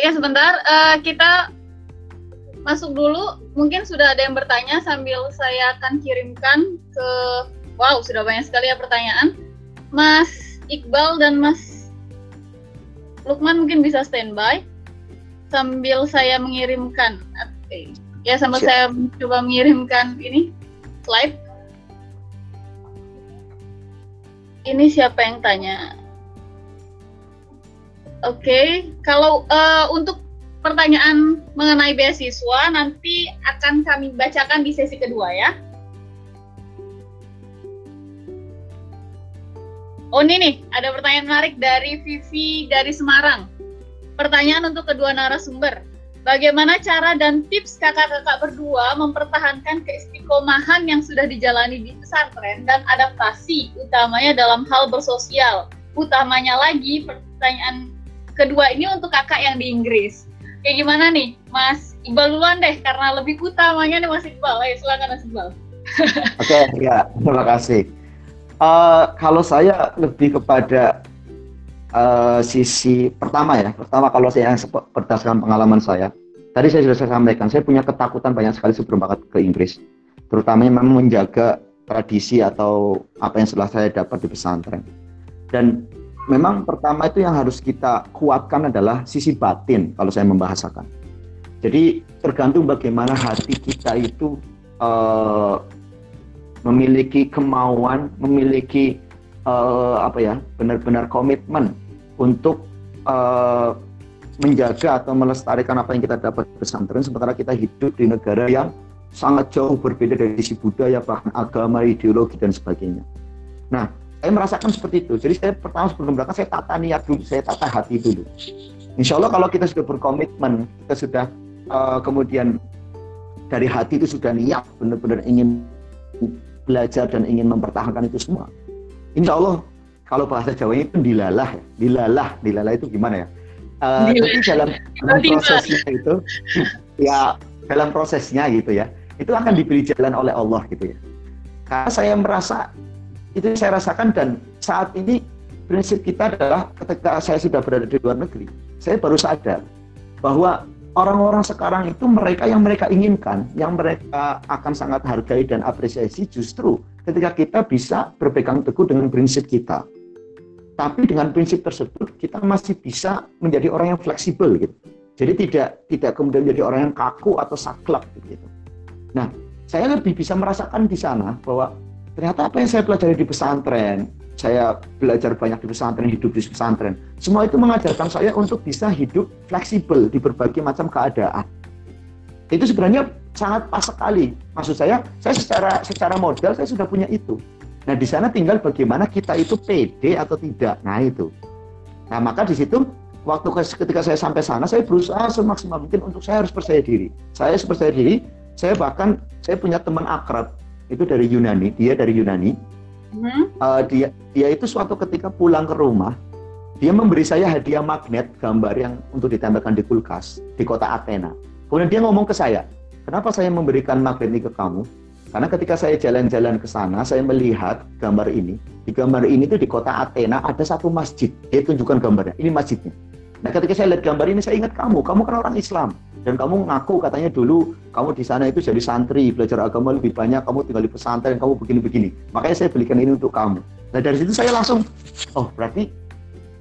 ya sebentar uh, kita masuk dulu. Mungkin sudah ada yang bertanya sambil saya akan kirimkan ke wow sudah banyak sekali ya pertanyaan. Mas Iqbal dan Mas Lukman mungkin bisa standby sambil saya mengirimkan. Okay. Ya sambil Siap. saya coba mengirimkan ini slide. Ini siapa yang tanya? Oke, okay. kalau uh, untuk pertanyaan mengenai beasiswa nanti akan kami bacakan di sesi kedua ya. Oh ini nih, ada pertanyaan menarik dari Vivi dari Semarang. Pertanyaan untuk kedua narasumber. Bagaimana cara dan tips kakak-kakak berdua mempertahankan keistiqomahan yang sudah dijalani di pesantren dan adaptasi, utamanya dalam hal bersosial? Utamanya lagi, pertanyaan kedua ini untuk kakak yang di Inggris. Kayak gimana nih, Mas Iqbal duluan deh, karena lebih utamanya nih Mas Iqbal. Ayo silakan Mas Iqbal. *laughs* Oke, okay, ya, terima kasih. Uh, kalau saya lebih kepada uh, sisi pertama ya, pertama kalau saya yang berdasarkan pengalaman saya, tadi saya sudah saya sampaikan, saya punya ketakutan banyak sekali sebelum berangkat ke Inggris, terutama memang menjaga tradisi atau apa yang setelah saya dapat di pesantren. Dan memang pertama itu yang harus kita kuatkan adalah sisi batin kalau saya membahasakan. Jadi tergantung bagaimana hati kita itu uh, memiliki kemauan, memiliki uh, apa ya, benar-benar komitmen untuk uh, menjaga atau melestarikan apa yang kita dapat pesantren sementara kita hidup di negara yang sangat jauh berbeda dari sisi budaya bahkan agama, ideologi dan sebagainya. Nah, saya merasakan seperti itu. Jadi saya pertama sebelum berangkat saya tata niat dulu, saya tata hati dulu. Insya Allah kalau kita sudah berkomitmen, kita sudah uh, kemudian dari hati itu sudah niat benar-benar ingin belajar dan ingin mempertahankan itu semua. Insya Allah kalau bahasa Jawa itu dilalah, ya. dilalah, dilalah itu gimana ya? Uh, jadi dalam, *laughs* dalam prosesnya itu, ya dalam prosesnya gitu ya, itu akan diberi jalan oleh Allah gitu ya. Karena saya merasa itu saya rasakan dan saat ini prinsip kita adalah ketika saya sudah berada di luar negeri, saya baru sadar bahwa orang-orang sekarang itu mereka yang mereka inginkan, yang mereka akan sangat hargai dan apresiasi justru ketika kita bisa berpegang teguh dengan prinsip kita. Tapi dengan prinsip tersebut kita masih bisa menjadi orang yang fleksibel gitu. Jadi tidak tidak kemudian menjadi orang yang kaku atau saklek gitu. Nah, saya lebih bisa merasakan di sana bahwa ternyata apa yang saya pelajari di pesantren, saya belajar banyak di pesantren, hidup di pesantren, semua itu mengajarkan saya untuk bisa hidup fleksibel di berbagai macam keadaan. Itu sebenarnya sangat pas sekali. Maksud saya, saya secara secara modal saya sudah punya itu. Nah di sana tinggal bagaimana kita itu pede atau tidak. Nah itu. Nah maka di situ waktu ketika saya sampai sana saya berusaha semaksimal mungkin untuk saya harus percaya diri. Saya harus percaya diri. Saya bahkan saya punya teman akrab itu dari Yunani, dia dari Yunani. Hmm. Uh, dia dia itu suatu ketika pulang ke rumah, dia memberi saya hadiah magnet gambar yang untuk ditempelkan di kulkas di kota Athena. Kemudian dia ngomong ke saya, kenapa saya memberikan magnet ini ke kamu? Karena ketika saya jalan-jalan ke sana, saya melihat gambar ini. Di gambar ini tuh di kota Athena ada satu masjid. Dia tunjukkan gambarnya. Ini masjidnya. Nah, ketika saya lihat gambar ini, saya ingat kamu. Kamu kan orang Islam dan kamu ngaku katanya dulu kamu di sana itu jadi santri belajar agama lebih banyak kamu tinggal di pesantren kamu begini-begini. Makanya saya belikan ini untuk kamu. Nah dari situ saya langsung oh berarti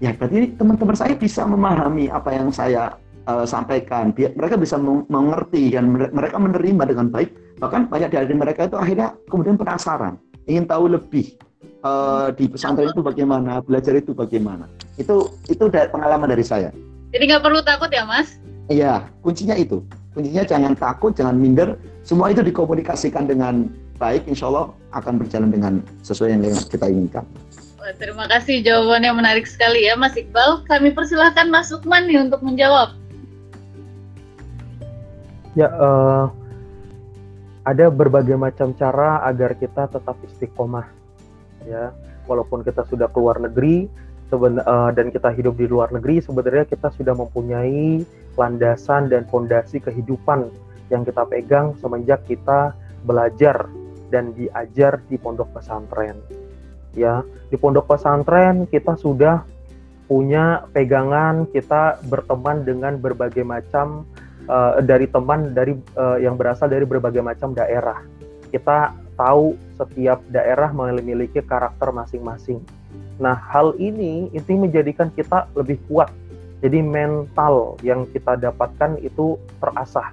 ya berarti teman-teman saya bisa memahami apa yang saya uh, sampaikan. Biar mereka bisa mengerti dan mereka menerima dengan baik. Bahkan banyak dari mereka itu akhirnya kemudian penasaran ingin tahu lebih uh, di pesantren itu bagaimana belajar itu bagaimana. Itu itu pengalaman dari saya. Jadi nggak perlu takut ya mas Iya, kuncinya itu. Kuncinya jangan takut, jangan minder. Semua itu dikomunikasikan dengan baik, insya Allah akan berjalan dengan sesuai yang kita inginkan. terima kasih jawabannya menarik sekali ya Mas Iqbal. Kami persilahkan Mas Lukman nih untuk menjawab. Ya, uh, ada berbagai macam cara agar kita tetap istiqomah. Ya, walaupun kita sudah keluar negeri, seben, uh, dan kita hidup di luar negeri, sebenarnya kita sudah mempunyai landasan dan fondasi kehidupan yang kita pegang semenjak kita belajar dan diajar di pondok pesantren. Ya, di pondok pesantren kita sudah punya pegangan kita berteman dengan berbagai macam uh, dari teman dari uh, yang berasal dari berbagai macam daerah. Kita tahu setiap daerah memiliki karakter masing-masing. Nah, hal ini itu menjadikan kita lebih kuat. Jadi mental yang kita dapatkan itu terasah.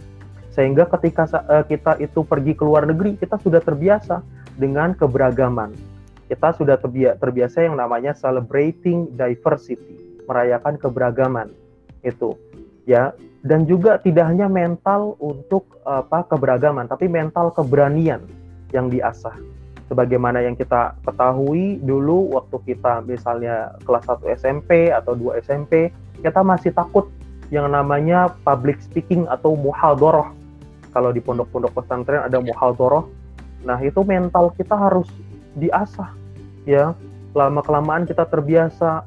Sehingga ketika uh, kita itu pergi ke luar negeri, kita sudah terbiasa dengan keberagaman kita sudah terbiasa yang namanya celebrating diversity, merayakan keberagaman itu. Ya, dan juga tidak hanya mental untuk apa keberagaman, tapi mental keberanian yang diasah. Sebagaimana yang kita ketahui dulu waktu kita misalnya kelas 1 SMP atau 2 SMP, kita masih takut yang namanya public speaking atau muhadoroh. Kalau di pondok-pondok pesantren ada muhadoroh. Nah, itu mental kita harus diasah ya lama kelamaan kita terbiasa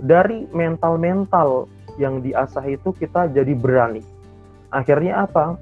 dari mental-mental yang diasah itu kita jadi berani akhirnya apa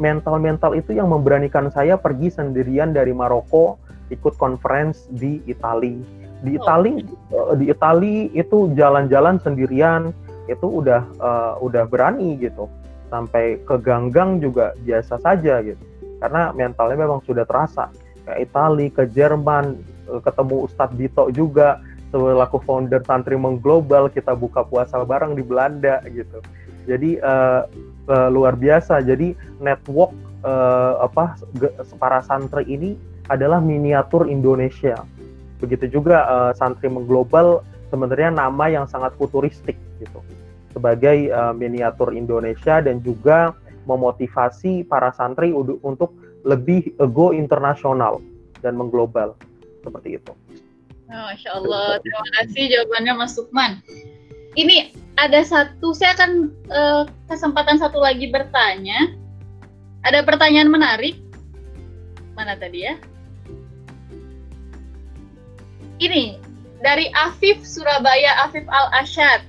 mental-mental itu yang memberanikan saya pergi sendirian dari Maroko ikut conference di Italia di oh. Itali eh, di Itali itu jalan-jalan sendirian itu udah uh, udah berani gitu. Sampai ke ganggang juga biasa saja gitu. Karena mentalnya memang sudah terasa. Ke Italia ke Jerman ketemu Ustadz Dito juga selaku founder Santri Mengglobal kita buka puasa bareng di Belanda gitu. Jadi uh, uh, luar biasa. Jadi network uh, apa para santri ini adalah miniatur Indonesia. Begitu juga uh, Santri Mengglobal sebenarnya nama yang sangat futuristik gitu. Sebagai uh, miniatur Indonesia dan juga memotivasi para santri untuk lebih ego internasional dan mengglobal. Seperti itu. Oh, Masya Allah, terima kasih jawabannya Mas Sukman. Ini ada satu, saya akan uh, kesempatan satu lagi bertanya. Ada pertanyaan menarik. Mana tadi ya? Ini dari Afif Surabaya, Afif Al Ashad.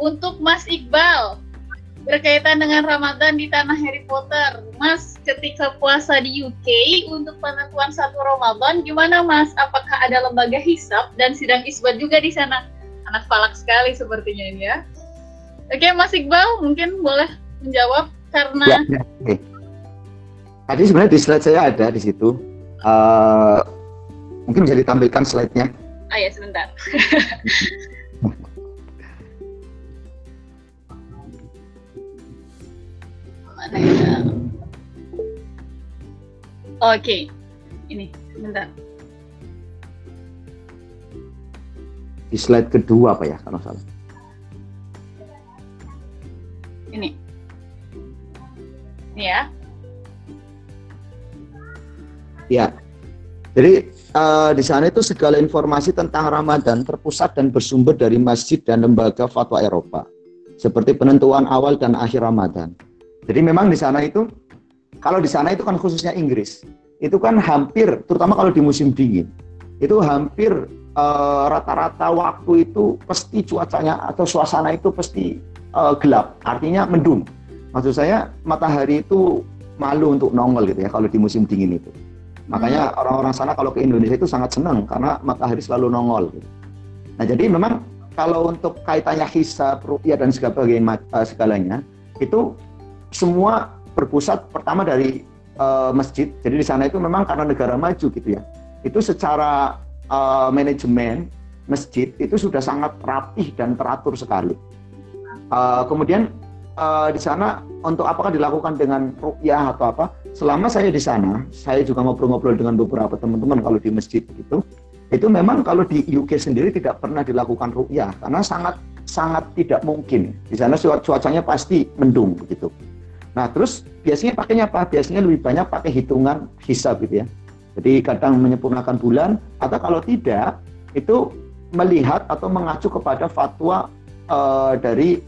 Untuk Mas Iqbal, berkaitan dengan Ramadan di tanah Harry Potter. Mas, ketika puasa di UK untuk penentuan satu Ramadan, gimana Mas? Apakah ada lembaga hisap dan sidang isbat juga di sana? Anak falak sekali sepertinya ini ya. Oke, Mas Iqbal mungkin boleh menjawab karena ya, ya, okay. Tadi sebenarnya di slide saya ada di situ. Uh, mungkin bisa ditampilkan slide-nya. Ah ya, sebentar. mana *laughs* ya? Oke, okay. ini bentar. Di slide kedua apa ya kalau salah? Ini. Ini ya. Ya. Jadi uh, di sana itu segala informasi tentang Ramadan terpusat dan bersumber dari masjid dan lembaga fatwa Eropa, seperti penentuan awal dan akhir Ramadan. Jadi memang di sana itu kalau di sana itu kan khususnya Inggris itu kan hampir terutama kalau di musim dingin itu hampir rata-rata uh, waktu itu pasti cuacanya atau suasana itu pasti uh, gelap artinya mendung maksud saya matahari itu malu untuk nongol gitu ya kalau di musim dingin itu makanya hmm. orang-orang sana kalau ke Indonesia itu sangat senang karena matahari selalu nongol gitu. nah jadi memang kalau untuk kaitannya hisab, rupiah dan sebagainya eh, segalanya itu semua berpusat pertama dari uh, masjid. Jadi di sana itu memang karena negara maju gitu ya. Itu secara uh, manajemen masjid itu sudah sangat rapih dan teratur sekali. Uh, kemudian uh, di sana untuk apakah dilakukan dengan rukyah atau apa? Selama saya di sana, saya juga ngobrol-ngobrol dengan beberapa teman-teman kalau di masjid gitu. Itu memang kalau di UK sendiri tidak pernah dilakukan rukyah karena sangat sangat tidak mungkin. Di sana cuacanya pasti mendung begitu. Nah, terus biasanya pakainya apa? Biasanya lebih banyak pakai hitungan hisab gitu ya. Jadi kadang menyempurnakan bulan atau kalau tidak itu melihat atau mengacu kepada fatwa uh, dari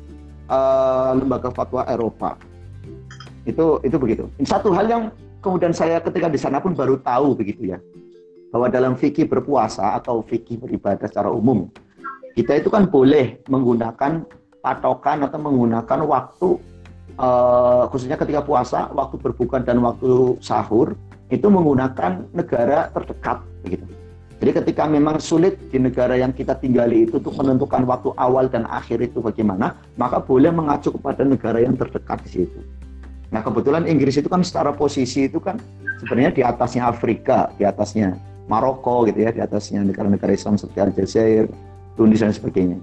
uh, lembaga fatwa Eropa. Itu itu begitu. Satu hal yang kemudian saya ketika di sana pun baru tahu begitu ya. Bahwa dalam fikih berpuasa atau fikih beribadah secara umum kita itu kan boleh menggunakan patokan atau menggunakan waktu uh, khususnya ketika puasa, waktu berbuka dan waktu sahur itu menggunakan negara terdekat begitu. Jadi ketika memang sulit di negara yang kita tinggali itu untuk menentukan waktu awal dan akhir itu bagaimana, maka boleh mengacu kepada negara yang terdekat di situ. Nah kebetulan Inggris itu kan secara posisi itu kan sebenarnya di atasnya Afrika, di atasnya Maroko gitu ya, di atasnya negara-negara Islam seperti Aljazair, Tunis dan sebagainya.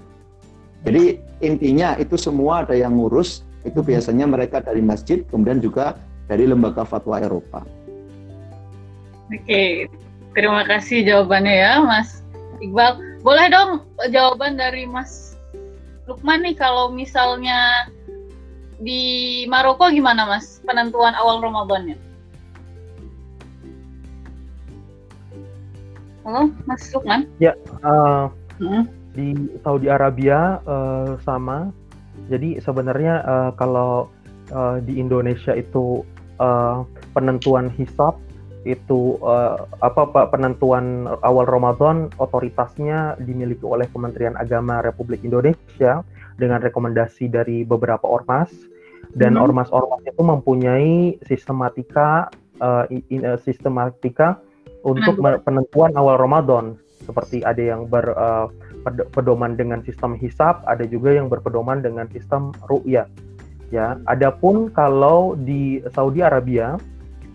Jadi intinya itu semua ada yang ngurus, itu biasanya mereka dari masjid, kemudian juga dari lembaga fatwa Eropa. Oke, terima kasih jawabannya ya Mas Iqbal. Boleh dong jawaban dari Mas Lukman nih kalau misalnya di Maroko gimana Mas penentuan awal Ramadannya? Halo Mas Lukman? Ya, uh, hmm? di Saudi Arabia uh, sama. Jadi sebenarnya uh, kalau uh, di Indonesia itu uh, penentuan hisab itu uh, apa pak penentuan awal Ramadan otoritasnya dimiliki oleh Kementerian Agama Republik Indonesia dengan rekomendasi dari beberapa ormas dan hmm. ormas-ormas itu mempunyai sistematika uh, in, uh, sistematika untuk penentuan awal Ramadan seperti ada yang ber uh, pedoman dengan sistem hisap, ada juga yang berpedoman dengan sistem ru'yah. Ya, adapun kalau di Saudi Arabia,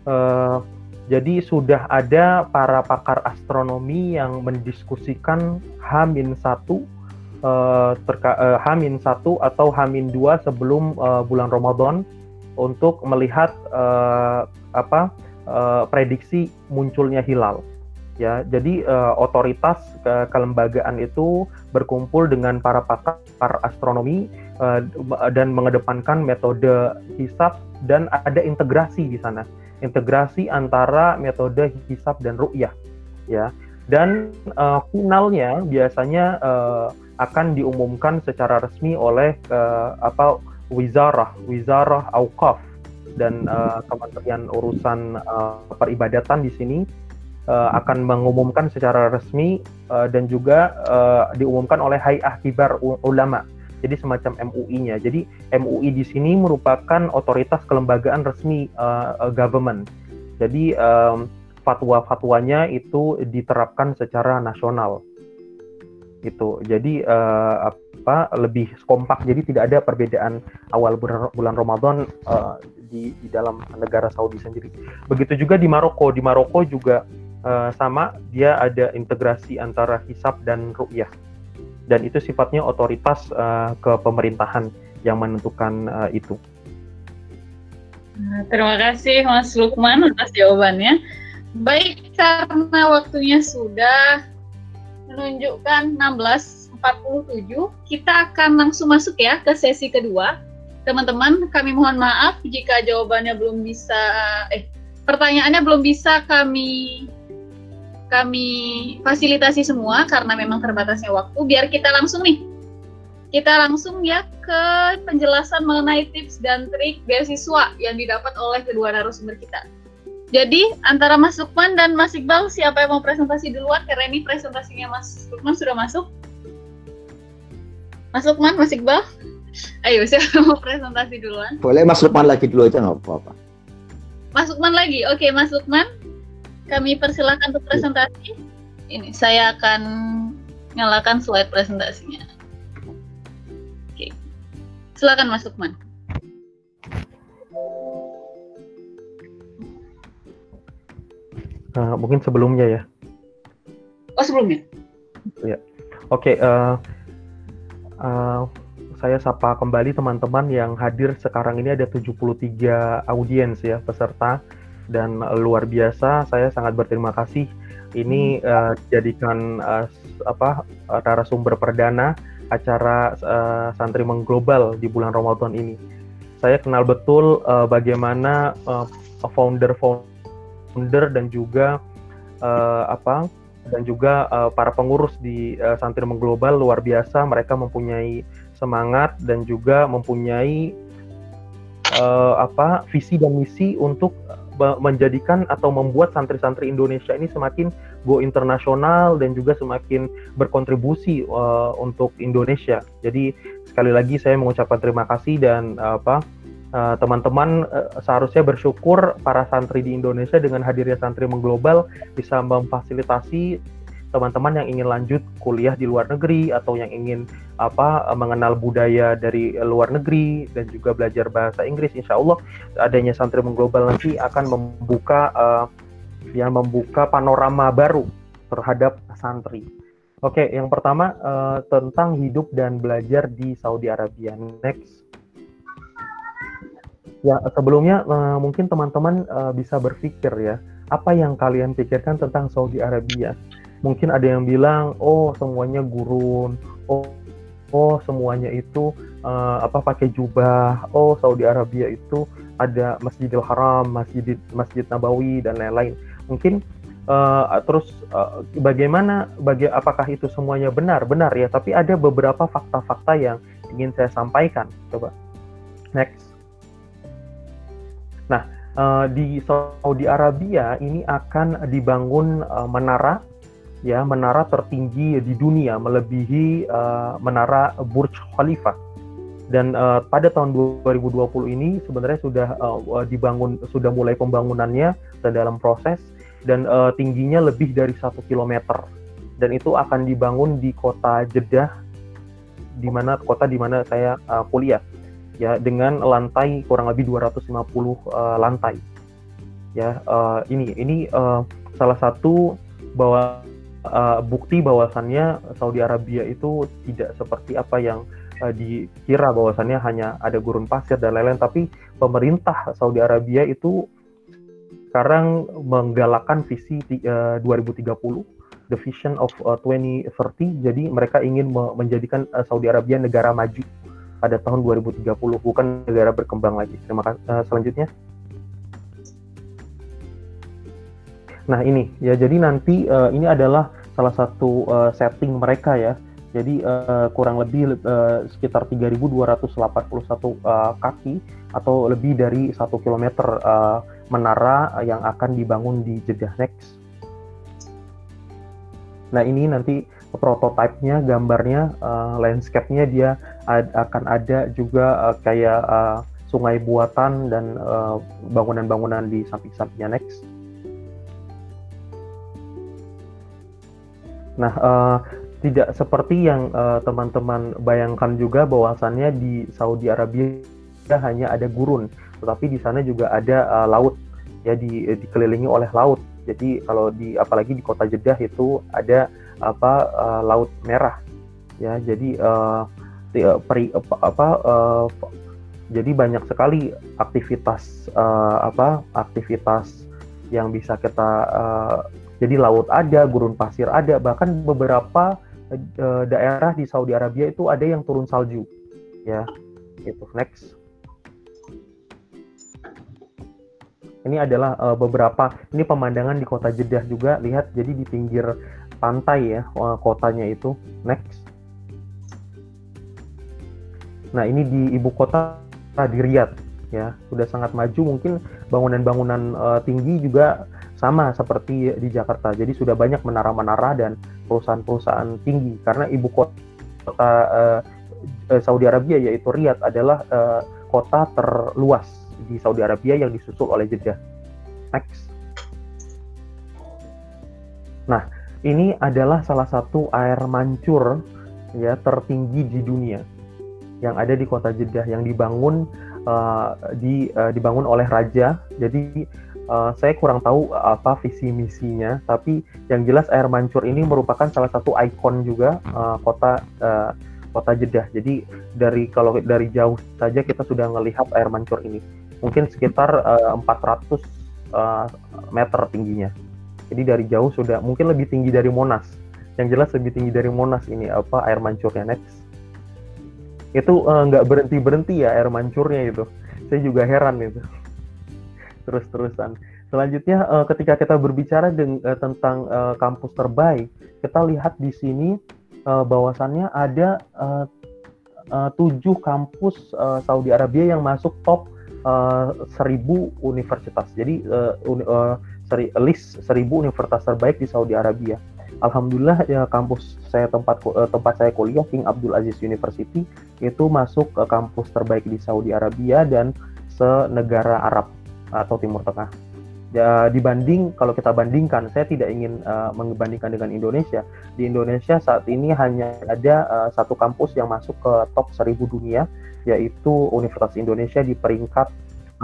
uh, jadi sudah ada para pakar astronomi yang mendiskusikan Hamin satu uh, terka, uh, Hamin satu atau Hamin dua sebelum uh, bulan Ramadan untuk melihat uh, apa prediksi munculnya hilal. Ya jadi uh, otoritas ke kelembagaan itu berkumpul dengan para pakar astronomi uh, dan mengedepankan metode hisap dan ada integrasi di sana integrasi antara metode hisap dan ru'yah ya dan uh, finalnya biasanya uh, akan diumumkan secara resmi oleh uh, apa wizarah wizarah auqaf dan uh, Kementerian Urusan uh, Peribadatan di sini uh, akan mengumumkan secara resmi uh, dan juga uh, diumumkan oleh Hay'ah Kibar Ulama. Jadi semacam MUI-nya. Jadi MUI di sini merupakan otoritas kelembagaan resmi uh, government. Jadi um, fatwa-fatwanya itu diterapkan secara nasional. Gitu. Jadi uh, apa lebih kompak. Jadi tidak ada perbedaan awal bulan, Ramadan uh, di, di dalam negara Saudi sendiri. Begitu juga di Maroko. Di Maroko juga uh, sama dia ada integrasi antara hisap dan ru'yah dan itu sifatnya otoritas uh, ke pemerintahan yang menentukan uh, itu. Nah, terima kasih Mas Lukman atas jawabannya. Baik, karena waktunya sudah menunjukkan 16.47, kita akan langsung masuk ya ke sesi kedua. Teman-teman, kami mohon maaf jika jawabannya belum bisa, eh, pertanyaannya belum bisa kami kami fasilitasi semua karena memang terbatasnya waktu. Biar kita langsung nih, kita langsung ya ke penjelasan mengenai tips dan trik beasiswa yang didapat oleh kedua narasumber kita. Jadi antara Mas Lukman dan Mas Iqbal siapa yang mau presentasi duluan? Karena ini presentasinya Mas Lukman sudah masuk. Mas Lukman, Mas Iqbal, ayo *laughs* siapa yang mau presentasi duluan? Boleh Mas Lukman lagi dulu aja nggak apa-apa. Mas Lukman lagi, oke Mas Lukman kami persilahkan untuk presentasi. Ini saya akan nyalakan slide presentasinya. Oke. Silakan Mas Lukman. Uh, mungkin sebelumnya ya. Oh sebelumnya. Ya. Oke. Okay, uh, eh, uh, saya sapa kembali teman-teman yang hadir sekarang ini ada 73 audiens ya peserta dan luar biasa. Saya sangat berterima kasih ini uh, dijadikan uh, apa narasumber perdana acara uh, santri mengglobal di bulan Ramadan ini. Saya kenal betul uh, bagaimana uh, founder-founder dan juga uh, apa dan juga uh, para pengurus di uh, santri mengglobal luar biasa. Mereka mempunyai semangat dan juga mempunyai uh, apa visi dan misi untuk menjadikan atau membuat santri-santri Indonesia ini semakin go internasional dan juga semakin berkontribusi uh, untuk Indonesia. Jadi sekali lagi saya mengucapkan terima kasih dan uh, apa uh, teman-teman uh, seharusnya bersyukur para santri di Indonesia dengan hadirnya santri mengglobal bisa memfasilitasi teman-teman yang ingin lanjut kuliah di luar negeri atau yang ingin apa mengenal budaya dari luar negeri dan juga belajar bahasa Inggris, insya Allah adanya santri mengglobal nanti akan membuka uh, ya membuka panorama baru terhadap santri. Oke, yang pertama uh, tentang hidup dan belajar di Saudi Arabia. Next. Ya, sebelumnya uh, mungkin teman-teman uh, bisa berpikir ya, apa yang kalian pikirkan tentang Saudi Arabia? Mungkin ada yang bilang, oh semuanya gurun, oh oh semuanya itu uh, apa pakai jubah, oh Saudi Arabia itu ada Masjidil Haram, Masjid Masjid Nabawi dan lain-lain. Mungkin uh, terus uh, bagaimana bagi apakah itu semuanya benar? Benar ya, tapi ada beberapa fakta-fakta yang ingin saya sampaikan. Coba. Next. Nah, uh, di Saudi Arabia ini akan dibangun uh, menara ya, menara tertinggi di dunia melebihi uh, menara Burj Khalifa. Dan uh, pada tahun 2020 ini sebenarnya sudah uh, dibangun sudah mulai pembangunannya dan dalam proses dan uh, tingginya lebih dari satu kilometer dan itu akan dibangun di kota Jeddah di mana kota di mana saya uh, kuliah ya dengan lantai kurang lebih 250 uh, lantai ya uh, ini ini uh, salah satu bahwa uh, bukti bahwasannya Saudi Arabia itu tidak seperti apa yang uh, dikira bahwasannya hanya ada gurun pasir dan lain-lain tapi pemerintah Saudi Arabia itu sekarang menggalakkan visi uh, 2030 the vision of uh, 2030 jadi mereka ingin menjadikan uh, Saudi Arabia negara maju pada tahun 2030 bukan negara berkembang lagi. Terima kasih. Uh, selanjutnya. Nah ini ya jadi nanti uh, ini adalah salah satu uh, setting mereka ya. Jadi uh, kurang lebih uh, sekitar 3.281 uh, kaki atau lebih dari satu kilometer uh, menara yang akan dibangun di Jeddah Next. Nah ini nanti prototipenya, gambarnya, uh, landscape-nya dia ad, akan ada juga uh, kayak uh, sungai buatan dan bangunan-bangunan uh, di samping-sampingnya next. Nah, uh, tidak seperti yang teman-teman uh, bayangkan juga bahwasannya di Saudi Arabia hanya ada gurun, tetapi di sana juga ada uh, laut, ya di, dikelilingi oleh laut. Jadi kalau di apalagi di kota Jeddah itu ada apa uh, laut merah ya jadi uh, peri, apa, apa uh, jadi banyak sekali aktivitas uh, apa aktivitas yang bisa kita uh, jadi laut ada gurun pasir ada bahkan beberapa uh, daerah di Saudi Arabia itu ada yang turun salju. Ya itu next. Ini adalah uh, beberapa ini pemandangan di kota Jeddah juga. Lihat jadi di pinggir pantai ya kotanya itu. Next. Nah ini di ibu kota di Riyadh ya. Sudah sangat maju. Mungkin bangunan-bangunan uh, tinggi juga sama seperti di Jakarta. Jadi sudah banyak menara-menara dan perusahaan-perusahaan tinggi. Karena ibu kota uh, Saudi Arabia yaitu Riyadh adalah uh, kota terluas di Saudi Arabia yang disusul oleh Jeddah. Next. Nah ini adalah salah satu air mancur ya tertinggi di dunia yang ada di kota Jeddah yang dibangun uh, di uh, dibangun oleh raja. Jadi uh, saya kurang tahu apa visi misinya, tapi yang jelas air mancur ini merupakan salah satu ikon juga uh, kota uh, kota Jeddah. Jadi dari kalau dari jauh saja kita sudah melihat air mancur ini. Mungkin sekitar uh, 400 uh, meter tingginya. Jadi dari jauh sudah mungkin lebih tinggi dari Monas. Yang jelas lebih tinggi dari Monas ini apa air mancurnya next. Itu eh, nggak uh, berhenti berhenti ya air mancurnya itu. Saya juga heran itu. Terus-terusan. Selanjutnya uh, ketika kita berbicara dengan, uh, tentang uh, kampus terbaik, kita lihat di sini uh, bahwasannya ada uh, uh, tujuh kampus Saudi Arabia yang masuk top 1000 universitas. Jadi list 1000 universitas terbaik di Saudi Arabia. Alhamdulillah ya kampus saya tempat eh, tempat saya kuliah King Abdul Aziz University itu masuk ke kampus terbaik di Saudi Arabia dan senegara Arab atau Timur Tengah. Ya, dibanding kalau kita bandingkan, saya tidak ingin uh, membandingkan dengan Indonesia. Di Indonesia saat ini hanya ada uh, satu kampus yang masuk ke top 1000 dunia, yaitu Universitas Indonesia di peringkat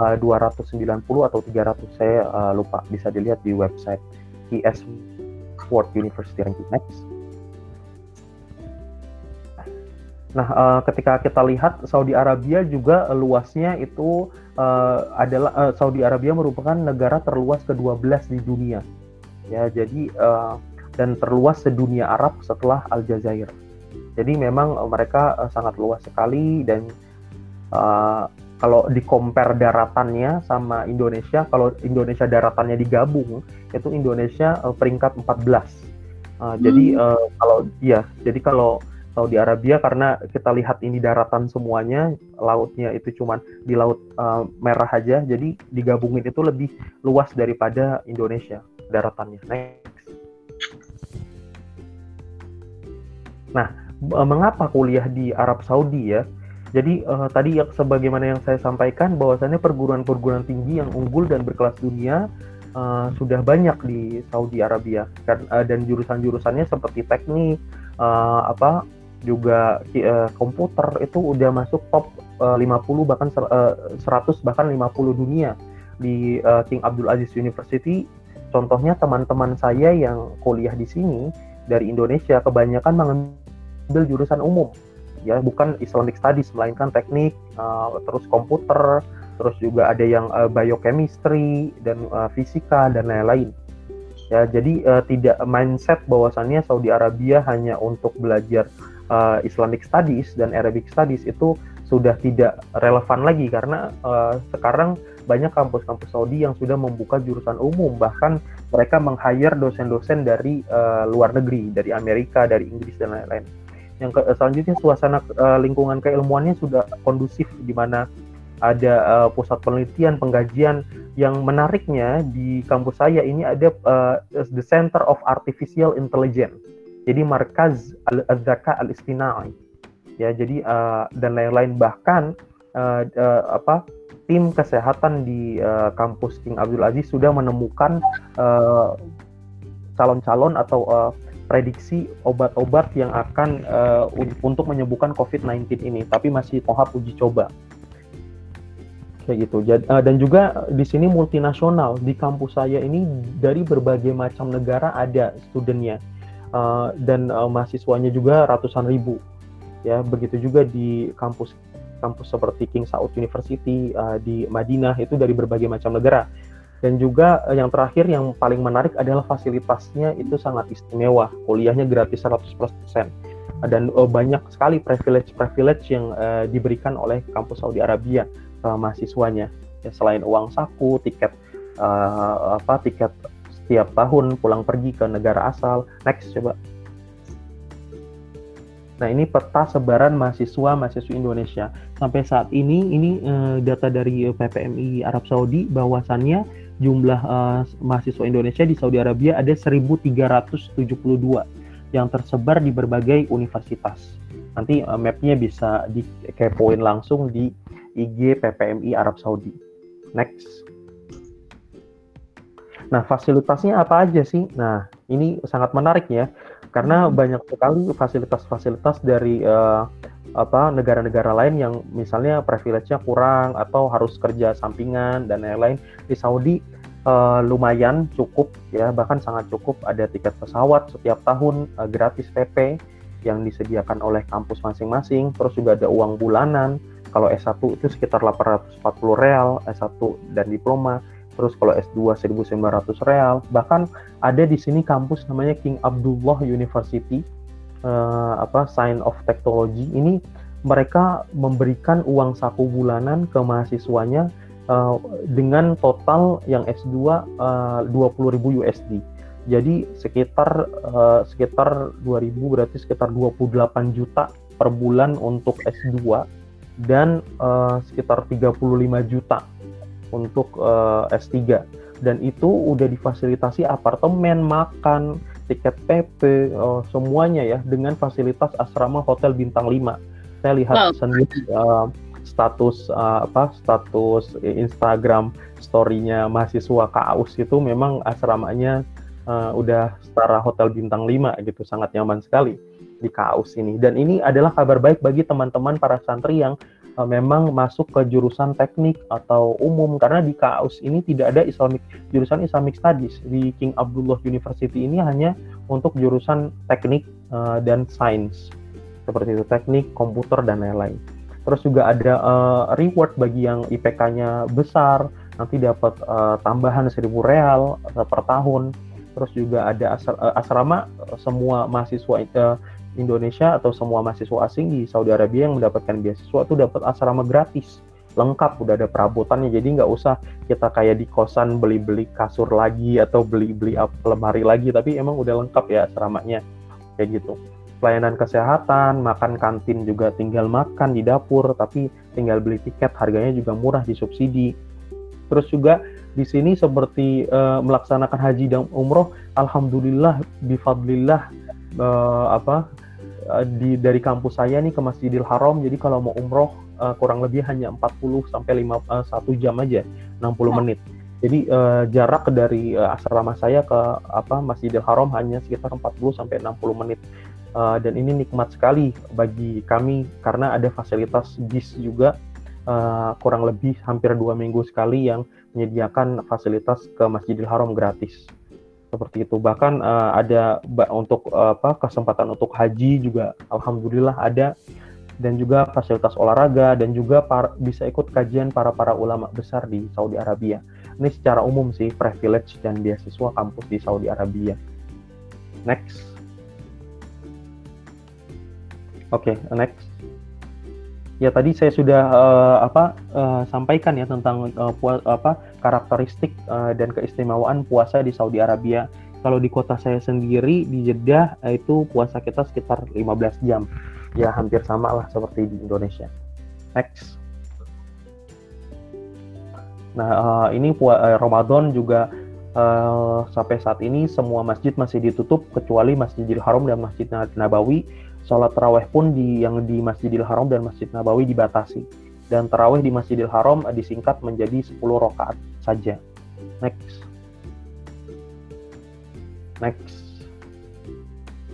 uh, 290 atau 300 saya uh, lupa bisa dilihat di website IS World University Ranking Next. Nah, uh, ketika kita lihat Saudi Arabia juga uh, luasnya itu uh, adalah uh, Saudi Arabia merupakan negara terluas ke-12 di dunia. Ya, jadi uh, dan terluas sedunia Arab setelah Aljazair. Jadi memang uh, mereka uh, sangat luas sekali dan uh, kalau di compare daratannya sama Indonesia, kalau Indonesia daratannya digabung, itu Indonesia uh, peringkat 14. Uh, hmm. Jadi uh, kalau ya, jadi kalau Saudi Arabia karena kita lihat ini daratan semuanya, lautnya itu cuman di laut uh, merah aja, jadi digabungin itu lebih luas daripada Indonesia daratannya. Next. Nah, mengapa kuliah di Arab Saudi ya? Jadi uh, tadi yang sebagaimana yang saya sampaikan bahwasannya perguruan-perguruan tinggi yang unggul dan berkelas dunia uh, sudah banyak di Saudi Arabia dan, uh, dan jurusan-jurusannya seperti teknik, uh, apa juga uh, komputer itu udah masuk top uh, 50 bahkan uh, 100 bahkan 50 dunia di uh, King Abdul Aziz University. Contohnya teman-teman saya yang kuliah di sini dari Indonesia kebanyakan mengambil jurusan umum ya bukan Islamic Studies melainkan teknik uh, terus komputer terus juga ada yang uh, biochemistry dan uh, fisika dan lain-lain ya jadi uh, tidak mindset bahwasannya Saudi Arabia hanya untuk belajar uh, Islamic Studies dan Arabic Studies itu sudah tidak relevan lagi karena uh, sekarang banyak kampus-kampus Saudi yang sudah membuka jurusan umum. Bahkan mereka meng-hire dosen-dosen dari uh, luar negeri dari Amerika dari Inggris dan lain-lain. Yang ke, selanjutnya suasana uh, lingkungan keilmuannya sudah kondusif di mana ada uh, pusat penelitian pengkajian yang menariknya di kampus saya ini ada uh, the Center of Artificial Intelligence jadi markaz al-zaka al-istinai ya jadi uh, dan lain-lain. Bahkan uh, uh, apa tim kesehatan di uh, kampus King Abdul Aziz sudah menemukan calon-calon uh, atau uh, prediksi obat-obat yang akan uh, untuk menyembuhkan COVID-19 ini. Tapi masih tahap uji coba. Kayak gitu. Dan juga di sini multinasional. Di kampus saya ini dari berbagai macam negara ada studentnya uh, dan uh, mahasiswanya juga ratusan ribu. Ya begitu juga di kampus kampus seperti King Saud University uh, di Madinah itu dari berbagai macam negara. Dan juga uh, yang terakhir yang paling menarik adalah fasilitasnya itu sangat istimewa. Kuliahnya gratis 100% dan uh, banyak sekali privilege-privilege yang uh, diberikan oleh kampus Saudi Arabia ke mahasiswanya. Ya, selain uang saku tiket uh, apa tiket setiap tahun pulang pergi ke negara asal. Next coba. Nah ini peta sebaran mahasiswa mahasiswa Indonesia sampai saat ini ini uh, data dari PPMI Arab Saudi bahwasannya jumlah uh, mahasiswa Indonesia di Saudi Arabia ada 1.372 yang tersebar di berbagai universitas. Nanti uh, mapnya bisa dikepoin langsung di IG PPMI Arab Saudi. Next. Nah, fasilitasnya apa aja sih? Nah, ini sangat menarik ya, karena hmm. banyak sekali fasilitas-fasilitas dari uh, apa negara-negara lain yang misalnya privilege-nya kurang atau harus kerja sampingan dan lain-lain. Di Saudi uh, lumayan cukup ya, bahkan sangat cukup. Ada tiket pesawat setiap tahun uh, gratis PP yang disediakan oleh kampus masing-masing. Terus juga ada uang bulanan. Kalau S1 itu sekitar 840 real, S1 dan diploma terus kalau S2 1900 real bahkan ada di sini kampus namanya King Abdullah University uh, apa Sign of Technology. Ini mereka memberikan uang saku bulanan ke mahasiswanya uh, dengan total yang S2 uh, 20.000 USD jadi sekitar uh, sekitar 2000 berarti sekitar 28 juta per bulan untuk S2 dan uh, sekitar 35 juta untuk uh, eh, S3 dan itu udah difasilitasi apartemen, makan, tiket PP, uh, semuanya ya dengan fasilitas asrama hotel bintang 5. Saya lihat wow. sendiri uh, status uh, apa status Instagram story-nya mahasiswa KAUS itu memang asramanya uh, udah setara hotel bintang 5 gitu, sangat nyaman sekali di KAUS ini. Dan ini adalah kabar baik bagi teman-teman para santri yang uh, memang masuk ke jurusan teknik atau umum karena di KAUS ini tidak ada Islamic jurusan Islamic Studies. Di King Abdullah University ini hanya untuk jurusan teknik uh, dan sains. Seperti itu, teknik, komputer dan lain-lain. Terus juga ada uh, reward bagi yang IPK-nya besar, nanti dapat uh, tambahan 1000 real uh, per tahun terus juga ada asr asrama uh, semua mahasiswa uh, Indonesia atau semua mahasiswa asing di Saudi Arabia yang mendapatkan beasiswa itu dapat asrama gratis. Lengkap udah ada perabotannya jadi nggak usah kita kayak di kosan beli-beli kasur lagi atau beli-beli lemari lagi tapi emang udah lengkap ya asramanya. Kayak gitu. Pelayanan kesehatan makan kantin juga tinggal makan di dapur tapi tinggal beli tiket harganya juga murah disubsidi. Terus juga di sini seperti uh, melaksanakan haji dan umroh, alhamdulillah bifadlillah uh, apa uh, di dari kampus saya nih ke Masjidil Haram. Jadi kalau mau umroh uh, kurang lebih hanya 40 sampai 5 uh, 1 jam aja, 60 ya. menit. Jadi uh, jarak dari uh, asrama saya ke apa Masjidil Haram hanya sekitar 40 sampai 60 menit. Uh, dan ini nikmat sekali bagi kami karena ada fasilitas bis juga uh, kurang lebih hampir dua minggu sekali yang menyediakan fasilitas ke Masjidil Haram gratis seperti itu. Bahkan uh, ada untuk uh, apa kesempatan untuk haji juga alhamdulillah ada. Dan juga fasilitas olahraga dan juga par, bisa ikut kajian para para ulama besar di Saudi Arabia. Ini secara umum sih privilege dan beasiswa kampus di Saudi Arabia. Next. Oke okay, next ya tadi saya sudah uh, apa uh, sampaikan ya tentang uh, pua, apa karakteristik uh, dan keistimewaan puasa di Saudi Arabia. Kalau di kota saya sendiri di Jeddah itu puasa kita sekitar 15 jam. Ya hampir sama lah seperti di Indonesia. Next. Nah, uh, ini uh, Ramadan juga uh, sampai saat ini semua masjid masih ditutup kecuali Masjidil Haram dan Masjid Nabawi Sholat terawih pun di yang di Masjidil Haram dan Masjid Nabawi dibatasi. Dan terawih di Masjidil Haram disingkat menjadi 10 rakaat saja. Next. Next.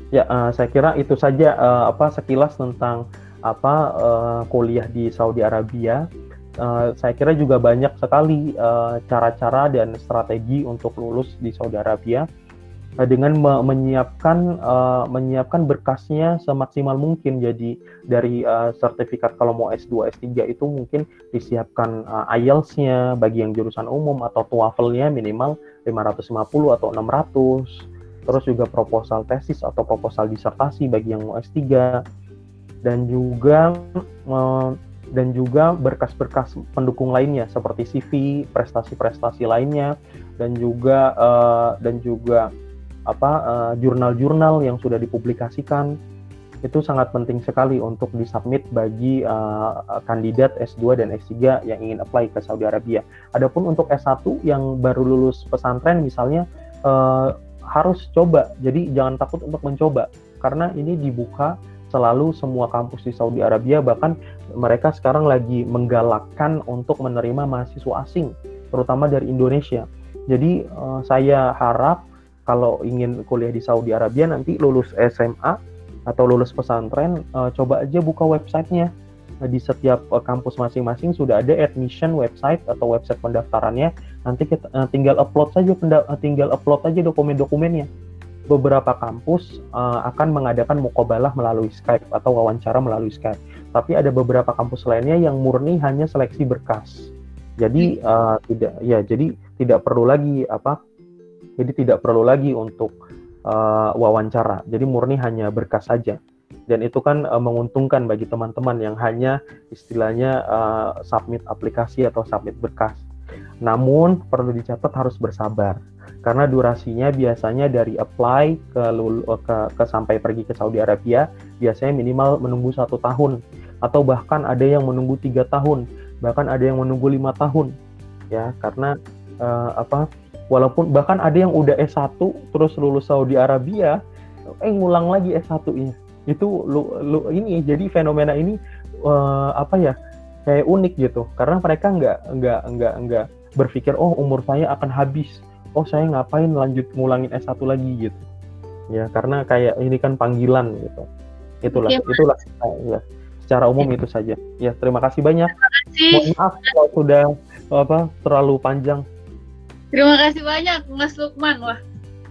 Ya, uh, saya kira itu saja uh, apa sekilas tentang apa uh, kuliah di Saudi Arabia. Uh, saya kira juga banyak sekali cara-cara uh, dan strategi untuk lulus di Saudi Arabia Eh, dengan me menyiapkan uh, menyiapkan berkasnya semaksimal mungkin. Jadi dari uh, sertifikat kalau mau S2, S3 itu mungkin disiapkan uh, IELTS-nya bagi yang jurusan umum atau TOEFL-nya minimal 550 atau 600. Terus juga proposal tesis atau proposal disertasi bagi yang mau S3 dan juga dan juga berkas-berkas pendukung lainnya seperti CV, prestasi-prestasi lainnya dan juga dan juga apa uh, jurnal-jurnal yang sudah dipublikasikan itu sangat penting sekali untuk disubmit bagi uh, kandidat S2 dan S3 yang ingin apply ke Saudi Arabia. Adapun untuk S1 yang baru lulus pesantren misalnya uh, harus coba. Jadi jangan takut untuk mencoba karena ini dibuka selalu semua kampus di Saudi Arabia bahkan mereka sekarang lagi menggalakkan untuk menerima mahasiswa asing terutama dari Indonesia. Jadi uh, saya harap kalau ingin kuliah di Saudi Arabia nanti lulus SMA atau lulus pesantren uh, coba aja buka websitenya. Nah, di setiap uh, kampus masing-masing sudah ada admission website atau website pendaftarannya. Nanti kita uh, tinggal upload saja tinggal upload aja dokumen-dokumennya. Beberapa kampus uh, akan mengadakan mukobalah melalui Skype atau wawancara melalui Skype. Tapi ada beberapa kampus lainnya yang murni hanya seleksi berkas. Jadi uh, tidak ya jadi tidak perlu lagi apa jadi tidak perlu lagi untuk uh, wawancara. Jadi murni hanya berkas saja. Dan itu kan uh, menguntungkan bagi teman-teman yang hanya istilahnya uh, submit aplikasi atau submit berkas. Namun perlu dicatat harus bersabar karena durasinya biasanya dari apply ke, ke, ke sampai pergi ke Saudi Arabia biasanya minimal menunggu satu tahun atau bahkan ada yang menunggu tiga tahun bahkan ada yang menunggu lima tahun ya karena uh, apa walaupun bahkan ada yang udah S1 terus lulus Saudi Arabia eh ngulang lagi S1-nya itu lu, lu ini jadi fenomena ini uh, apa ya kayak unik gitu. Karena mereka nggak nggak nggak nggak berpikir oh umur saya akan habis. Oh saya ngapain lanjut ngulangin S1 lagi gitu. Ya karena kayak ini kan panggilan gitu. Itulah ya, itulah ya secara umum ya. itu saja. Ya terima kasih banyak. Terima kasih. mohon maaf kalau sudah apa terlalu panjang terima kasih banyak Mas Lukman wah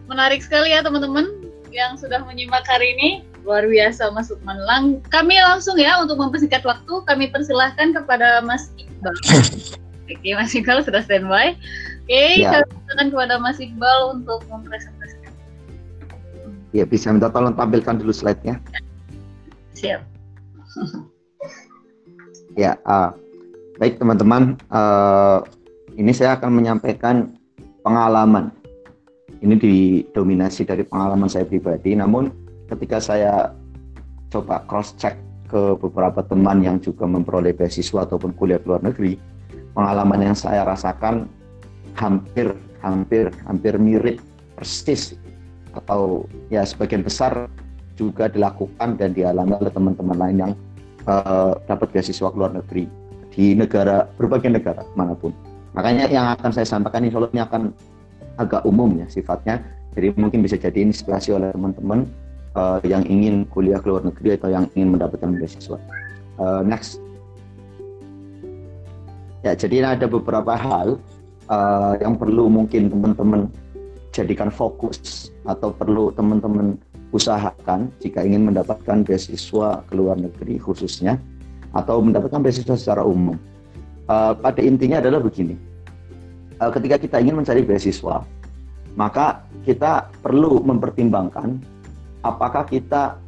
menarik sekali ya teman-teman yang sudah menyimak hari ini luar biasa Mas Lukman. Lang kami langsung ya untuk mempersingkat waktu kami persilahkan kepada Mas Iqbal. *laughs* Oke, Mas Iqbal sudah standby. Oke, ya. kami persilahkan kepada Mas Iqbal untuk mempresentasikan. Ya, bisa minta tolong tampilkan dulu slide-nya. Siap. ya, uh, baik teman-teman, uh, ini saya akan menyampaikan pengalaman. Ini didominasi dari pengalaman saya pribadi, namun ketika saya coba cross check ke beberapa teman yang juga memperoleh beasiswa ataupun kuliah luar negeri, pengalaman yang saya rasakan hampir hampir hampir mirip persis atau ya sebagian besar juga dilakukan dan dialami oleh teman-teman lain yang uh, dapat beasiswa ke luar negeri di negara berbagai negara mana pun. Makanya yang akan saya sampaikan insya Allah ini akan agak umum ya sifatnya. Jadi mungkin bisa jadi inspirasi oleh teman-teman uh, yang ingin kuliah ke luar negeri atau yang ingin mendapatkan beasiswa. Uh, next. Ya, jadi ada beberapa hal uh, yang perlu mungkin teman-teman jadikan fokus atau perlu teman-teman usahakan jika ingin mendapatkan beasiswa ke luar negeri khususnya atau mendapatkan beasiswa secara umum. Uh, pada intinya adalah begini, uh, ketika kita ingin mencari beasiswa, maka kita perlu mempertimbangkan apakah kita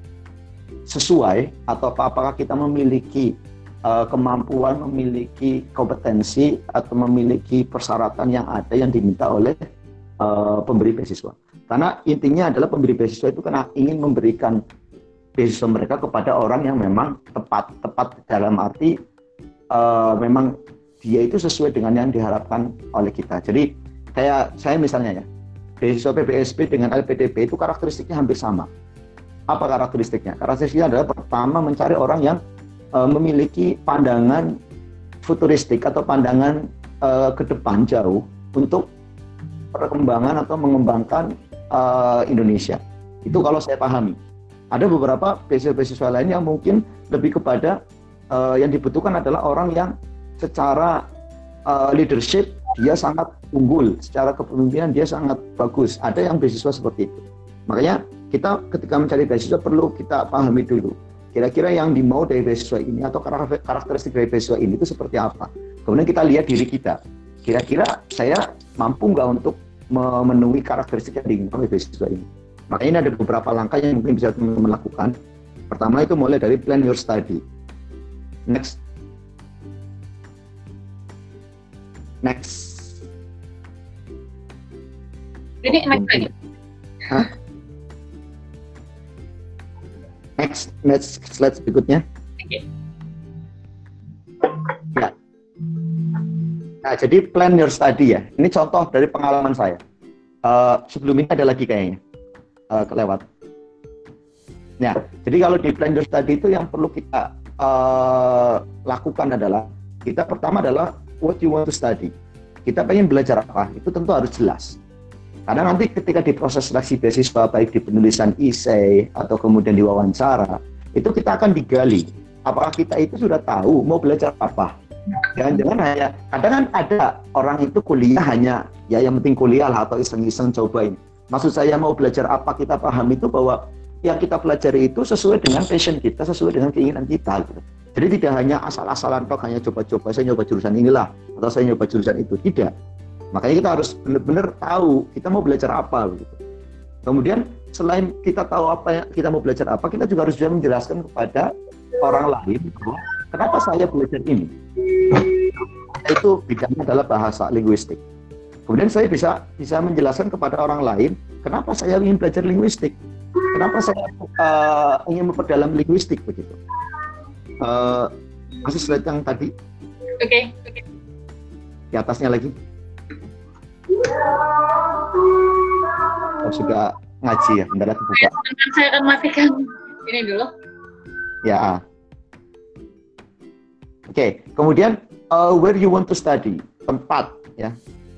sesuai atau apakah kita memiliki uh, kemampuan, memiliki kompetensi atau memiliki persyaratan yang ada yang diminta oleh uh, pemberi beasiswa. Karena intinya adalah pemberi beasiswa itu karena ingin memberikan beasiswa mereka kepada orang yang memang tepat, tepat dalam arti uh, memang dia itu sesuai dengan yang diharapkan oleh kita. Jadi kayak saya misalnya ya, beasiswa PBSP dengan LPDP itu karakteristiknya hampir sama apa karakteristiknya? Karakteristiknya adalah pertama mencari orang yang uh, memiliki pandangan futuristik atau pandangan uh, ke depan jauh untuk perkembangan atau mengembangkan uh, Indonesia. Itu kalau saya pahami. Ada beberapa beasiswa-beasiswa lain yang mungkin lebih kepada uh, yang dibutuhkan adalah orang yang secara uh, leadership dia sangat unggul, secara kepemimpinan dia sangat bagus. Ada yang beasiswa seperti itu. Makanya kita ketika mencari beasiswa perlu kita pahami dulu kira-kira yang dimau dari beasiswa ini atau karakteristik dari beasiswa ini itu seperti apa. Kemudian kita lihat diri kita, kira-kira saya mampu nggak untuk memenuhi karakteristik yang diinginkan oleh beasiswa ini. Makanya ini ada beberapa langkah yang mungkin bisa teman-teman. Pertama itu mulai dari plan your study. Next. Next. Ini next lagi. Hah? Next, next slide berikutnya. Okay. Ya. Nah, jadi plan your study ya. Ini contoh dari pengalaman saya. Uh, sebelum ini ada lagi kayaknya uh, kelewat. Nah, jadi kalau di plan your study itu yang perlu kita uh, lakukan adalah kita pertama adalah what you want to study. Kita pengen belajar apa? Itu tentu harus jelas. Karena nanti ketika di proses seleksi beasiswa baik di penulisan essay atau kemudian di wawancara, itu kita akan digali apakah kita itu sudah tahu mau belajar apa. Jangan-jangan hanya kadang kan ada orang itu kuliah hanya ya yang penting kuliah lah atau iseng-iseng cobain. Maksud saya mau belajar apa kita paham itu bahwa yang kita pelajari itu sesuai dengan passion kita, sesuai dengan keinginan kita. Gitu. Jadi tidak hanya asal-asalan kok hanya coba-coba saya nyoba jurusan inilah atau saya nyoba jurusan itu tidak Makanya kita harus benar-benar tahu kita mau belajar apa begitu. Kemudian selain kita tahu apa yang kita mau belajar apa, kita juga harus juga menjelaskan kepada orang lain bahwa kenapa saya belajar ini. Itu bidangnya adalah bahasa linguistik. Kemudian saya bisa bisa menjelaskan kepada orang lain kenapa saya ingin belajar linguistik. Kenapa saya uh, ingin memperdalam linguistik begitu. Uh, masih slide yang tadi. Oke. Okay, okay. Di atasnya lagi. Oh, sudah ngaji ya, bentar lagi buka. Saya akan matikan ini dulu. Ya. okay. kemudian uh, where you want to study, tempat ya.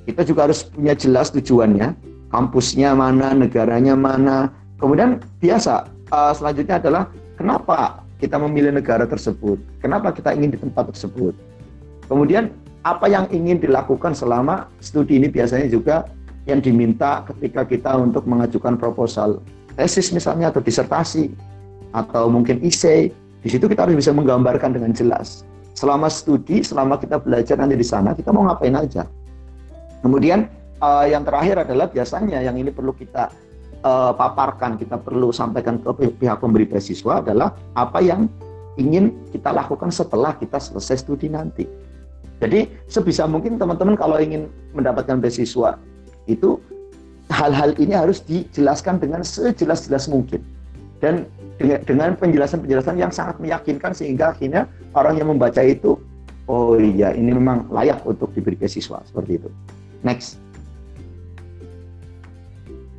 Kita juga harus punya jelas tujuannya, kampusnya mana, negaranya mana. Kemudian biasa uh, selanjutnya adalah kenapa kita memilih negara tersebut, kenapa kita ingin di tempat tersebut. Kemudian apa yang ingin dilakukan selama studi ini biasanya juga yang diminta ketika kita untuk mengajukan proposal tesis misalnya atau disertasi atau mungkin essay di situ kita harus bisa menggambarkan dengan jelas. Selama studi selama kita belajar nanti di sana kita mau ngapain aja? Kemudian uh, yang terakhir adalah biasanya yang ini perlu kita uh, paparkan kita perlu sampaikan ke pihak pemberi beasiswa adalah apa yang ingin kita lakukan setelah kita selesai studi nanti jadi sebisa mungkin teman-teman kalau ingin mendapatkan beasiswa itu hal-hal ini harus dijelaskan dengan sejelas-jelas mungkin dan dengan penjelasan-penjelasan yang sangat meyakinkan sehingga akhirnya orang yang membaca itu oh iya ini memang layak untuk diberi beasiswa seperti itu. Next.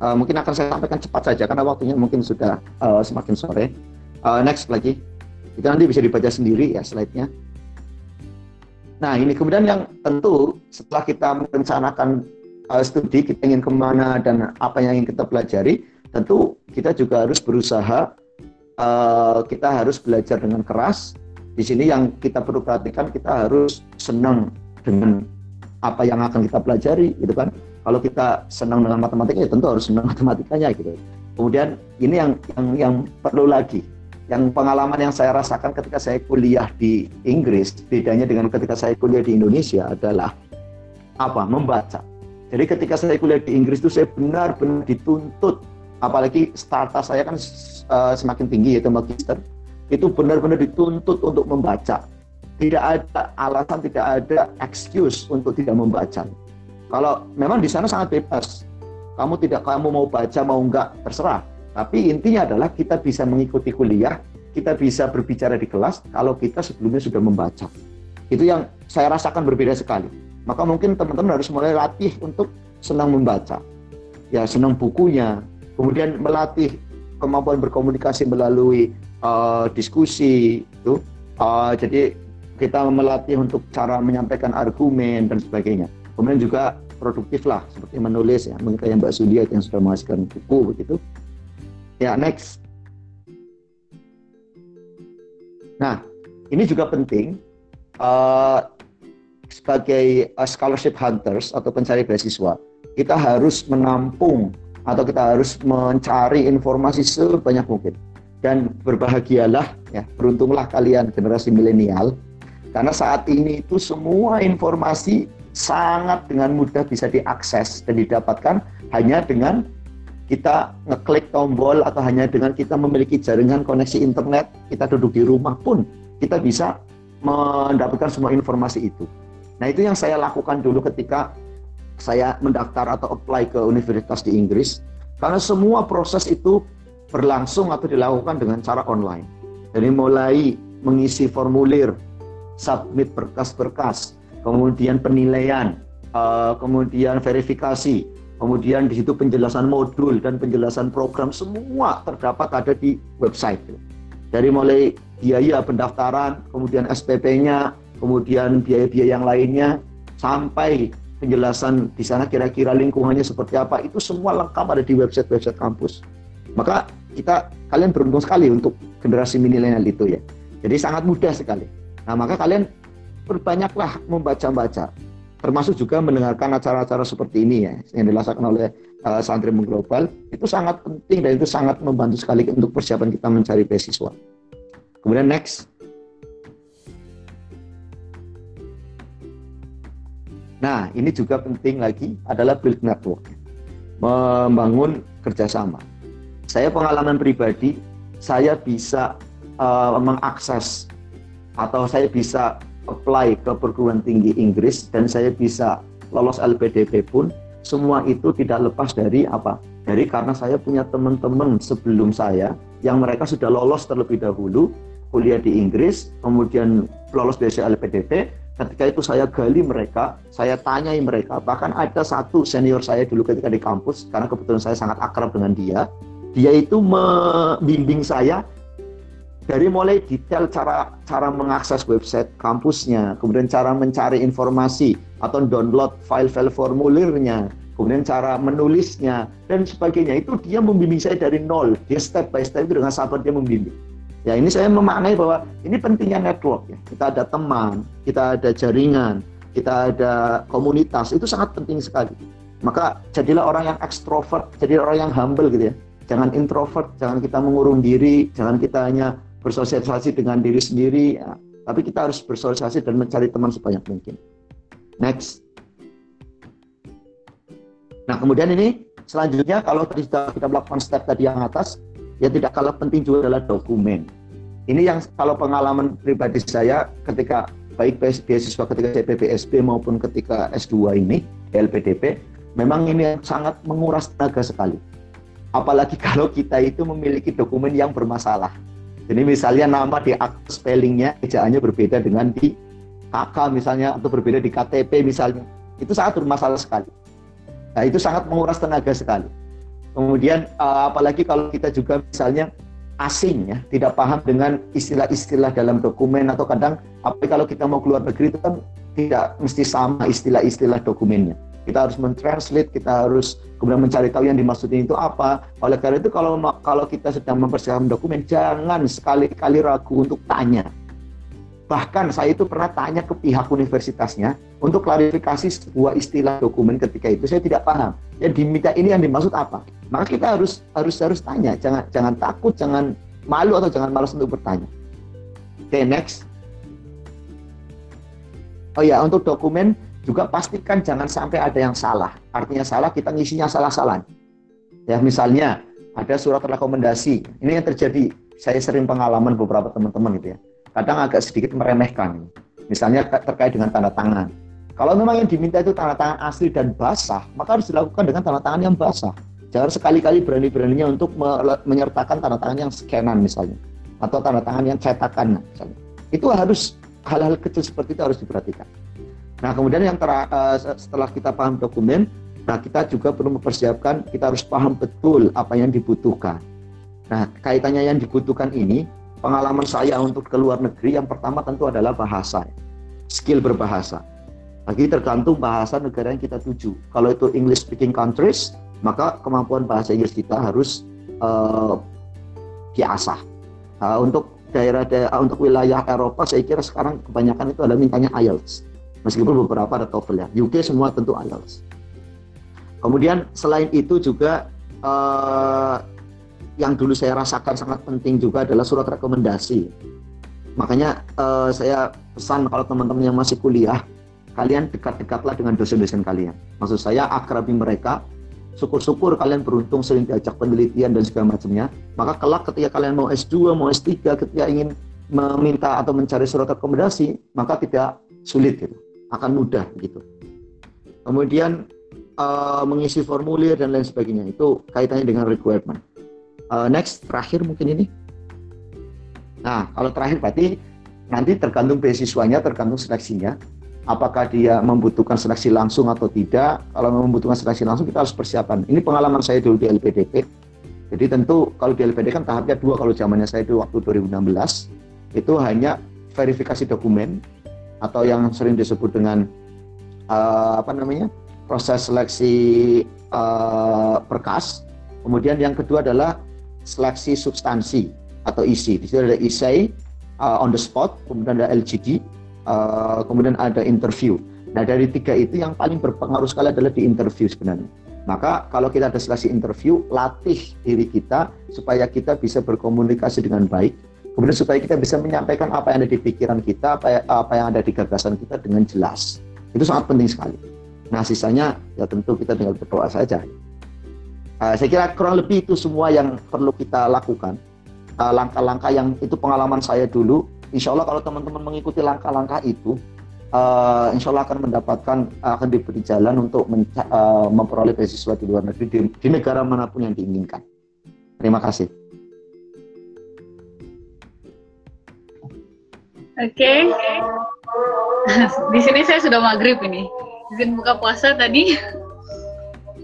Uh, mungkin akan saya sampaikan cepat saja karena waktunya mungkin sudah uh, semakin sore. Uh, next lagi. Itu nanti bisa dibaca sendiri ya slide-nya. Nah, ini kemudian yang tentu setelah kita merencanakan uh, studi, kita ingin ke mana dan apa yang ingin kita pelajari, tentu kita juga harus berusaha, uh, kita harus belajar dengan keras. Di sini yang kita perlu perhatikan, kita harus senang dengan apa yang akan kita pelajari, gitu kan. Kalau kita senang dengan matematika, ya tentu harus senang *laughs* matematikanya, gitu. Kemudian ini yang yang yang perlu lagi, yang pengalaman yang saya rasakan ketika saya kuliah di Inggris bedanya dengan ketika saya kuliah di Indonesia adalah apa? Membaca. Jadi ketika saya kuliah di Inggris itu saya benar-benar dituntut apalagi starta saya kan uh, semakin tinggi yaitu magister itu benar-benar dituntut untuk membaca. Tidak ada alasan tidak ada excuse untuk tidak membaca kalau memang di sana sangat bebas kamu tidak kamu mau baca mau enggak terserah tapi intinya adalah kita bisa mengikuti kuliah, kita bisa berbicara di kelas kalau kita sebelumnya sudah membaca. Itu yang saya rasakan berbeda sekali. Maka mungkin teman-teman harus mulai latih untuk senang membaca. Ya, senang bukunya. Kemudian melatih kemampuan berkomunikasi melalui uh, diskusi itu. Uh, jadi kita melatih untuk cara menyampaikan argumen dan sebagainya. Kemudian juga produktif lah seperti menulis ya, mungkin kayak Mbak Sudia yang sudah menghasilkan buku begitu Ya, next. Nah, ini juga penting uh, sebagai uh, scholarship hunters atau pencari beasiswa, kita harus menampung atau kita harus mencari informasi sebanyak mungkin. Dan berbahagialah, ya, beruntunglah kalian generasi milenial, karena saat ini itu semua informasi sangat dengan mudah bisa diakses dan didapatkan hanya dengan kita ngeklik tombol atau hanya dengan kita memiliki jaringan koneksi internet, kita duduk di rumah pun kita bisa mendapatkan semua informasi itu. Nah, itu yang saya lakukan dulu ketika saya mendaftar atau apply ke universitas di Inggris karena semua proses itu berlangsung atau dilakukan dengan cara online. Jadi mulai mengisi formulir, submit berkas-berkas, kemudian penilaian, eh, kemudian verifikasi, Kemudian di situ penjelasan modul dan penjelasan program semua terdapat ada di website. Dari mulai biaya pendaftaran, kemudian SPP-nya, kemudian biaya-biaya yang lainnya, sampai penjelasan di sana kira-kira lingkungannya seperti apa, itu semua lengkap ada di website-website kampus. Maka kita kalian beruntung sekali untuk generasi milenial itu ya. Jadi sangat mudah sekali. Nah maka kalian berbanyaklah membaca-baca termasuk juga mendengarkan acara-acara seperti ini ya yang dilaksanakan oleh uh, santri mengglobal itu sangat penting dan itu sangat membantu sekali untuk persiapan kita mencari beasiswa. Kemudian next. Nah, ini juga penting lagi adalah build network. Membangun kerjasama. Saya pengalaman pribadi, saya bisa uh, mengakses atau saya bisa apply ke perguruan tinggi Inggris dan saya bisa lolos LPDP pun semua itu tidak lepas dari apa? Dari karena saya punya teman-teman sebelum saya yang mereka sudah lolos terlebih dahulu kuliah di Inggris, kemudian lolos beasiswa LPDP. Ketika itu saya gali mereka, saya tanyai mereka. Bahkan ada satu senior saya dulu ketika di kampus, karena kebetulan saya sangat akrab dengan dia. Dia itu membimbing saya dari mulai detail cara cara mengakses website kampusnya, kemudian cara mencari informasi atau download file-file formulirnya, kemudian cara menulisnya dan sebagainya itu dia membimbing saya dari nol, dia step by step dengan sabar dia membimbing. Ya ini saya memaknai bahwa ini pentingnya network ya. Kita ada teman, kita ada jaringan, kita ada komunitas itu sangat penting sekali. Maka jadilah orang yang ekstrovert, jadilah orang yang humble gitu ya. Jangan introvert, jangan kita mengurung diri, jangan kita hanya bersosialisasi dengan diri sendiri, ya. tapi kita harus bersosialisasi dan mencari teman sebanyak mungkin. Next. Nah, kemudian ini selanjutnya kalau kita, kita melakukan step tadi yang atas, ya tidak kalah penting juga adalah dokumen. Ini yang kalau pengalaman pribadi saya ketika baik beasiswa ketika saya maupun ketika S2 ini LPDP, memang ini sangat menguras tenaga sekali. Apalagi *laughs* kalau kita itu memiliki dokumen yang bermasalah jadi misalnya nama di akte spellingnya ejaannya berbeda dengan di KK misalnya atau berbeda di KTP misalnya. Itu sangat bermasalah sekali. Nah, itu sangat menguras tenaga sekali. Kemudian uh, apalagi kalau kita juga misalnya asing ya, tidak paham dengan istilah-istilah dalam dokumen atau kadang apa kalau kita mau keluar negeri itu kan tidak mesti sama istilah-istilah dokumennya kita harus mentranslate, kita harus kemudian mencari tahu yang dimaksudnya itu apa. Oleh karena itu kalau kalau kita sedang mempersiapkan dokumen, jangan sekali-kali ragu untuk tanya. Bahkan saya itu pernah tanya ke pihak universitasnya untuk klarifikasi sebuah istilah dokumen ketika itu saya tidak paham. Yang diminta ini yang dimaksud apa? Maka kita harus harus harus tanya, jangan jangan takut, jangan malu atau jangan malas untuk bertanya. Oke, okay, next. Oh ya, untuk dokumen juga pastikan jangan sampai ada yang salah. Artinya salah kita ngisinya salah-salah. Ya misalnya ada surat rekomendasi. Ini yang terjadi. Saya sering pengalaman beberapa teman-teman gitu ya. Kadang agak sedikit meremehkan. Misalnya terkait dengan tanda tangan. Kalau memang yang diminta itu tanda tangan asli dan basah, maka harus dilakukan dengan tanda tangan yang basah. Jangan sekali-kali berani-beraninya untuk menyertakan tanda tangan yang scanan misalnya. Atau tanda tangan yang cetakan misalnya. Itu harus hal-hal kecil seperti itu harus diperhatikan. Nah, kemudian yang ter, uh, setelah kita paham dokumen, nah kita juga perlu mempersiapkan, kita harus paham betul apa yang dibutuhkan. Nah, kaitannya yang dibutuhkan ini, pengalaman saya untuk ke luar negeri, yang pertama tentu adalah bahasa, skill berbahasa. Lagi tergantung bahasa negara yang kita tuju. Kalau itu English speaking countries, maka kemampuan bahasa Inggris kita harus uh, diasah. Uh, untuk daerah-daerah untuk wilayah Eropa, saya kira sekarang kebanyakan itu adalah mintanya IELTS Meskipun beberapa ada TOEFL ya. UK semua tentu IELTS. Kemudian selain itu juga uh, yang dulu saya rasakan sangat penting juga adalah surat rekomendasi. Makanya uh, saya pesan kalau teman-teman yang masih kuliah, kalian dekat-dekatlah dengan dosen-dosen kalian. Maksud saya akrabi mereka, syukur-syukur kalian beruntung sering diajak penelitian dan segala macamnya. Maka kelak ketika kalian mau S2, mau S3, ketika ingin meminta atau mencari surat rekomendasi, maka tidak sulit gitu akan mudah gitu. Kemudian uh, mengisi formulir dan lain sebagainya itu kaitannya dengan requirement. Uh, next terakhir mungkin ini. Nah kalau terakhir berarti nanti tergantung beasiswanya, tergantung seleksinya. Apakah dia membutuhkan seleksi langsung atau tidak? Kalau membutuhkan seleksi langsung kita harus persiapan. Ini pengalaman saya dulu di LPDP. Jadi tentu kalau di LPD kan tahapnya dua kalau zamannya saya itu waktu 2016 itu hanya verifikasi dokumen atau yang sering disebut dengan uh, apa namanya proses seleksi uh, berkas. Kemudian yang kedua adalah seleksi substansi atau isi. Di situ ada essay uh, on the spot, kemudian ada LGD, uh, kemudian ada interview. Nah dari tiga itu yang paling berpengaruh sekali adalah di interview sebenarnya. Maka kalau kita ada seleksi interview, latih diri kita supaya kita bisa berkomunikasi dengan baik, Kemudian supaya kita bisa menyampaikan apa yang ada di pikiran kita, apa, apa yang ada di gagasan kita dengan jelas. Itu sangat penting sekali. Nah sisanya ya tentu kita tinggal berdoa saja. Uh, saya kira kurang lebih itu semua yang perlu kita lakukan. Ah, langkah-langkah uh, yang itu pengalaman saya dulu. Insya Allah kalau teman-teman mengikuti langkah-langkah itu, uh, insya Allah akan mendapatkan akan diberi jalan untuk uh, memperoleh beasiswa di luar negeri di, di negara mana pun yang diinginkan. Terima kasih. Oke. *laughs* Di sini saya sudah maghrib ini. Izin buka puasa tadi.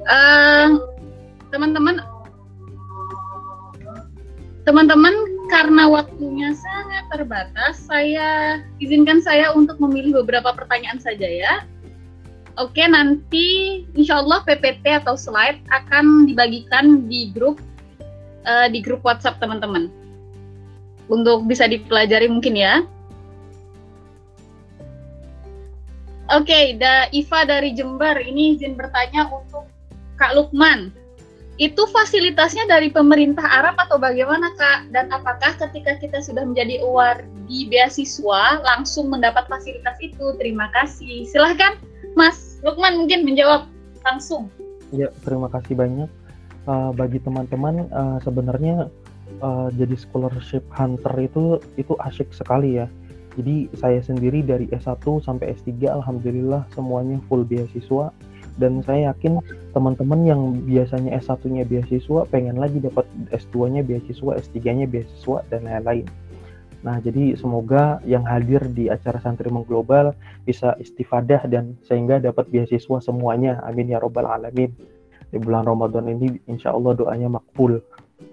teman *laughs* teman-teman, teman-teman karena waktunya sangat terbatas, saya izinkan saya untuk memilih beberapa pertanyaan saja ya. Oke, nanti insya Allah PPT atau slide akan dibagikan di grup uh, di grup WhatsApp teman-teman untuk bisa dipelajari mungkin ya. Oke, okay, da Iva dari Jember ini izin bertanya untuk Kak Lukman. Itu fasilitasnya dari pemerintah Arab atau bagaimana Kak? Dan apakah ketika kita sudah menjadi di beasiswa langsung mendapat fasilitas itu? Terima kasih. Silahkan Mas Lukman mungkin menjawab langsung. Ya, terima kasih banyak. Uh, bagi teman-teman uh, sebenarnya uh, jadi scholarship hunter itu itu asyik sekali ya jadi saya sendiri dari S1 sampai S3 alhamdulillah semuanya full beasiswa dan saya yakin teman-teman yang biasanya S1-nya beasiswa pengen lagi dapat S2-nya beasiswa, S3-nya beasiswa dan lain-lain. Nah, jadi semoga yang hadir di acara Santri Mengglobal bisa istifadah dan sehingga dapat beasiswa semuanya. Amin ya robbal alamin. Di bulan Ramadan ini insya Allah doanya makbul.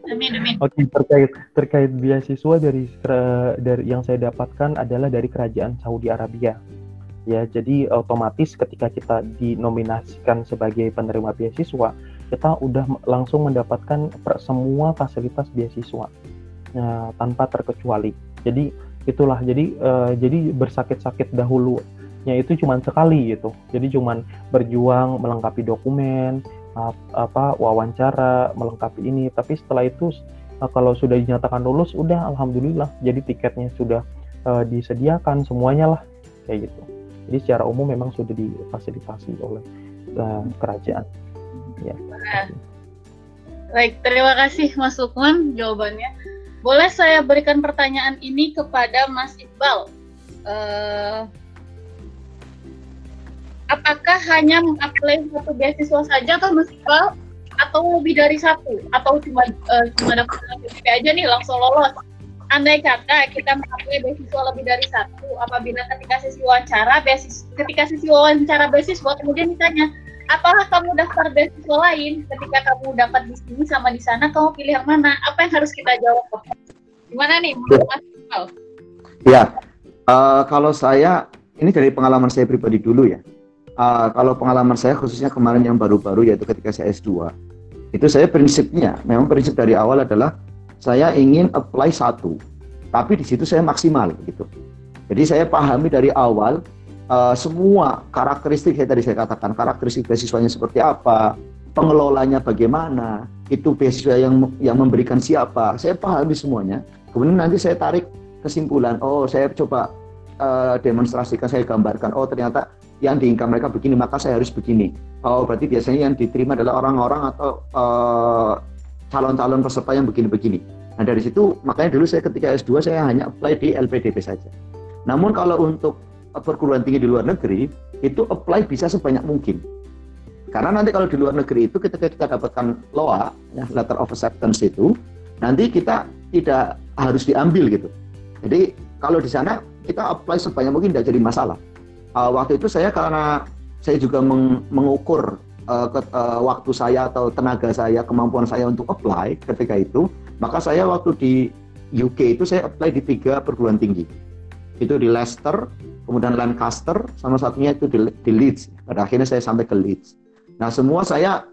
Amin, amin. Oke, terkait terkait beasiswa dari dari yang saya dapatkan adalah dari kerajaan Saudi Arabia. Ya, jadi otomatis ketika kita dinominasikan sebagai penerima beasiswa, kita udah langsung mendapatkan semua fasilitas beasiswa ya, tanpa terkecuali. Jadi itulah jadi uh, jadi bersakit-sakit dahulu nya itu cuma sekali gitu. Jadi cuma berjuang melengkapi dokumen, apa wawancara melengkapi ini. Tapi setelah itu uh, kalau sudah dinyatakan lulus udah alhamdulillah. Jadi tiketnya sudah uh, disediakan semuanya lah kayak gitu. Jadi secara umum memang sudah difasilitasi oleh uh, kerajaan. Ya baik terima kasih Mas Lukman jawabannya. Boleh saya berikan pertanyaan ini kepada Mas Iqbal? Uh, apakah hanya mengapply satu beasiswa saja atau Iqbal atau lebih dari satu? Atau cuma uh, cuma dapat PPP aja nih langsung lolos? Andai kata kita mengapply beasiswa lebih dari satu apabila ketika sesi wawancara beasiswa ketika sesi wawancara beasiswa kemudian ditanya apakah kamu daftar beasiswa lain? Ketika kamu dapat di sini sama di sana kamu pilih yang mana? Apa yang harus kita jawab? Gimana nih menurut Mas Iqbal? Ya uh, kalau saya ini dari pengalaman saya pribadi dulu ya uh, kalau pengalaman saya khususnya kemarin yang baru-baru yaitu ketika saya S2 itu saya prinsipnya memang prinsip dari awal adalah saya ingin apply satu tapi di situ saya maksimal gitu. Jadi saya pahami dari awal uh, semua karakteristik saya tadi saya katakan karakteristik beasiswanya seperti apa pengelolanya bagaimana itu beasiswa yang yang memberikan siapa saya pahami semuanya. Kemudian nanti saya tarik kesimpulan oh saya coba uh, demonstrasikan saya gambarkan oh ternyata yang diinginkan mereka begini maka saya harus begini. Oh berarti biasanya yang diterima adalah orang-orang atau eh, calon-calon peserta yang begini-begini. Nah dari situ makanya dulu saya ketika S2 saya hanya apply di LPDP saja. Namun kalau untuk perguruan tinggi di luar negeri itu apply bisa sebanyak mungkin. Karena nanti kalau di luar negeri itu ketika kita dapatkan LOA ya, letter of acceptance itu nanti kita tidak harus diambil gitu. Jadi kalau di sana kita apply sebanyak mungkin tidak jadi masalah uh, waktu itu saya karena saya juga meng mengukur uh, ke, uh, waktu saya atau tenaga saya, kemampuan saya untuk apply ketika itu, maka saya waktu di UK itu saya apply di tiga perguruan tinggi. Itu di Leicester, kemudian Lancaster, sama satunya itu di, di Leeds. Pada akhirnya saya sampai ke Leeds. Nah semua saya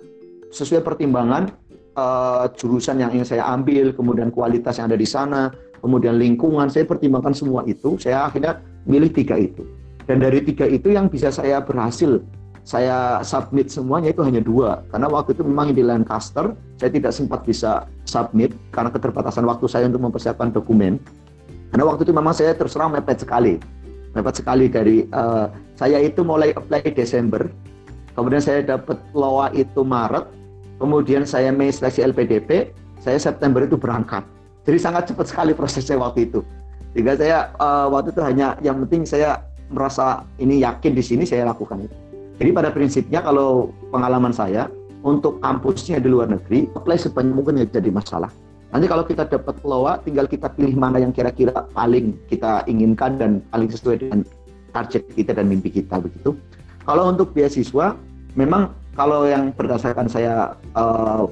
sesuai pertimbangan uh, jurusan yang ingin saya ambil, kemudian kualitas yang ada di sana, kemudian lingkungan, saya pertimbangkan semua itu. Saya akhirnya milih tiga itu. Dan dari tiga itu yang bisa saya berhasil saya submit semuanya itu hanya dua. Karena waktu itu memang di Lancaster saya tidak sempat bisa submit karena keterbatasan waktu saya untuk mempersiapkan dokumen. Karena waktu itu memang saya terserah mepet sekali. Mepet sekali dari uh, saya itu mulai apply Desember kemudian saya dapat LOA itu Maret kemudian saya Mei seleksi LPDP saya September itu berangkat. Jadi sangat cepat sekali prosesnya waktu itu. Sehingga saya uh, waktu itu hanya yang penting saya merasa ini yakin di sini saya lakukan itu. Jadi pada prinsipnya kalau pengalaman saya untuk kampusnya di luar negeri apply sebanyak mungkin tidak jadi masalah. Nanti kalau kita dapat loa, tinggal kita pilih mana yang kira-kira paling kita inginkan dan paling sesuai dengan target kita dan mimpi kita begitu. Kalau untuk beasiswa, memang kalau yang berdasarkan saya uh,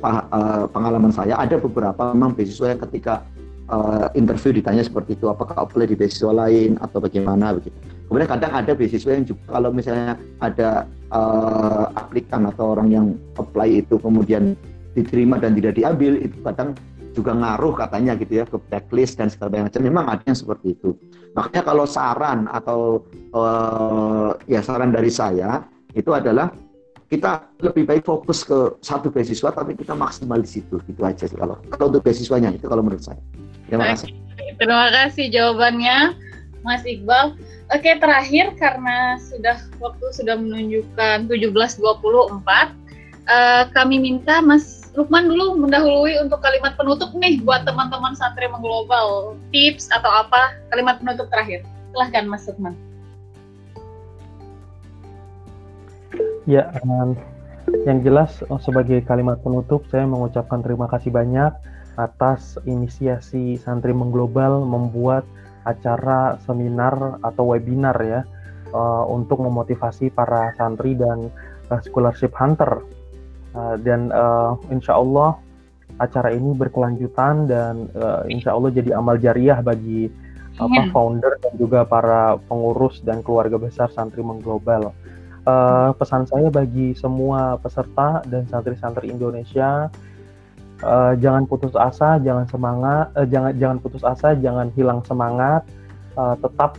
pengalaman saya ada beberapa memang beasiswa yang ketika uh, interview ditanya seperti itu apakah apply di beasiswa lain atau bagaimana begitu kemudian kadang ada beasiswa yang juga kalau misalnya ada uh, aplikan atau orang yang apply itu kemudian diterima dan tidak diambil itu kadang juga ngaruh katanya gitu ya ke blacklist dan segala macam. Memang ada yang seperti itu. Makanya kalau saran atau uh, ya saran dari saya itu adalah kita lebih baik fokus ke satu beasiswa tapi kita maksimal di situ. Gitu aja sih kalau kalau untuk beasiswanya itu kalau menurut saya. Terima kasih. Terima kasih jawabannya Mas Iqbal oke terakhir karena sudah waktu sudah menunjukkan 17.24 uh, kami minta Mas Lukman dulu mendahului untuk kalimat penutup nih buat teman-teman santri mengglobal. Tips atau apa kalimat penutup terakhir? Silahkan Mas Lukman. Ya, um, yang jelas oh, sebagai kalimat penutup saya mengucapkan terima kasih banyak atas inisiasi Santri Mengglobal membuat acara seminar atau webinar ya uh, untuk memotivasi para santri dan uh, scholarship hunter. Uh, dan uh, insya Allah acara ini berkelanjutan dan uh, insya Allah jadi amal jariah bagi apa founder dan juga para pengurus dan keluarga besar Santri Mengglobal. Uh, pesan saya bagi semua peserta dan santri-santri Indonesia uh, jangan putus asa, jangan semangat, uh, jangan jangan putus asa, jangan hilang semangat, uh, tetap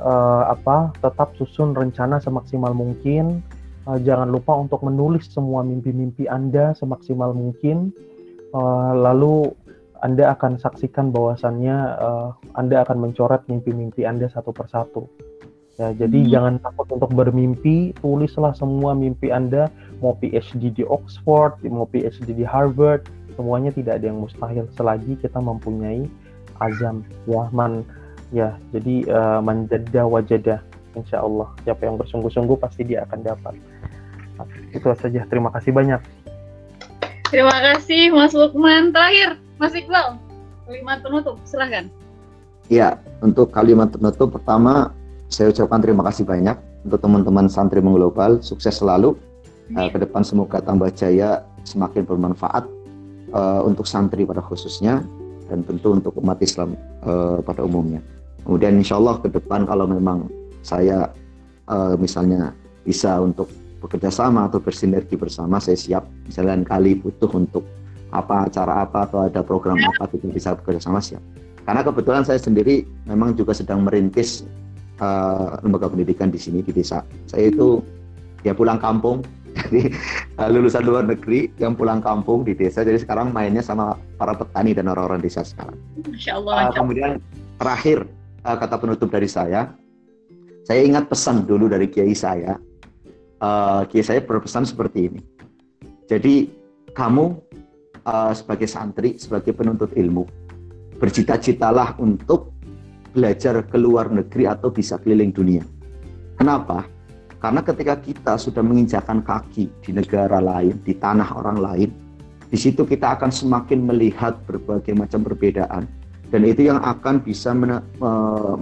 uh, apa, tetap susun rencana semaksimal mungkin. Uh, jangan lupa untuk menulis semua mimpi-mimpi Anda semaksimal mungkin. Uh, lalu Anda akan saksikan bahwasannya uh, Anda akan mencoret mimpi-mimpi Anda satu persatu. Ya, jadi hmm. jangan takut untuk bermimpi, tulislah semua mimpi Anda, mau PhD di Oxford, mau PhD di Harvard, semuanya tidak ada yang mustahil selagi kita mempunyai azam, ya man, ya jadi uh, manjada wajada, insya Allah siapa yang bersungguh-sungguh pasti dia akan dapat. Nah, itu saja, terima kasih banyak. Terima kasih Mas Lukman. Terakhir, Mas Iqbal, kalimat penutup, silahkan. Ya, untuk kalimat penutup pertama saya ucapkan terima kasih banyak untuk teman-teman santri mengglobal sukses selalu uh, ke depan semoga tambah jaya semakin bermanfaat uh, untuk santri pada khususnya dan tentu untuk umat Islam uh, pada umumnya. Kemudian insya Allah ke depan kalau memang saya uh, misalnya bisa untuk bekerja sama atau bersinergi bersama saya siap. Misalnya kali butuh untuk apa acara apa atau ada program apa kita bisa bekerja sama siap. Karena kebetulan saya sendiri memang juga sedang merintis uh, lembaga pendidikan di sini di desa. Saya itu ya pulang kampung, jadi uh, lulusan luar negeri yang pulang kampung di desa. Jadi sekarang mainnya sama para petani dan orang-orang desa sekarang. Allah. Uh, kemudian terakhir uh, kata penutup dari saya, saya ingat pesan dulu dari kiai saya. Uh, kiai saya berpesan seperti ini. Jadi kamu uh, sebagai santri, sebagai penuntut ilmu, bercita-citalah untuk belajar ke luar negeri atau bisa keliling dunia. Kenapa? Karena ketika kita sudah menginjakan kaki di negara lain, di tanah orang lain, di situ kita akan semakin melihat berbagai macam perbedaan. Dan itu yang akan bisa me,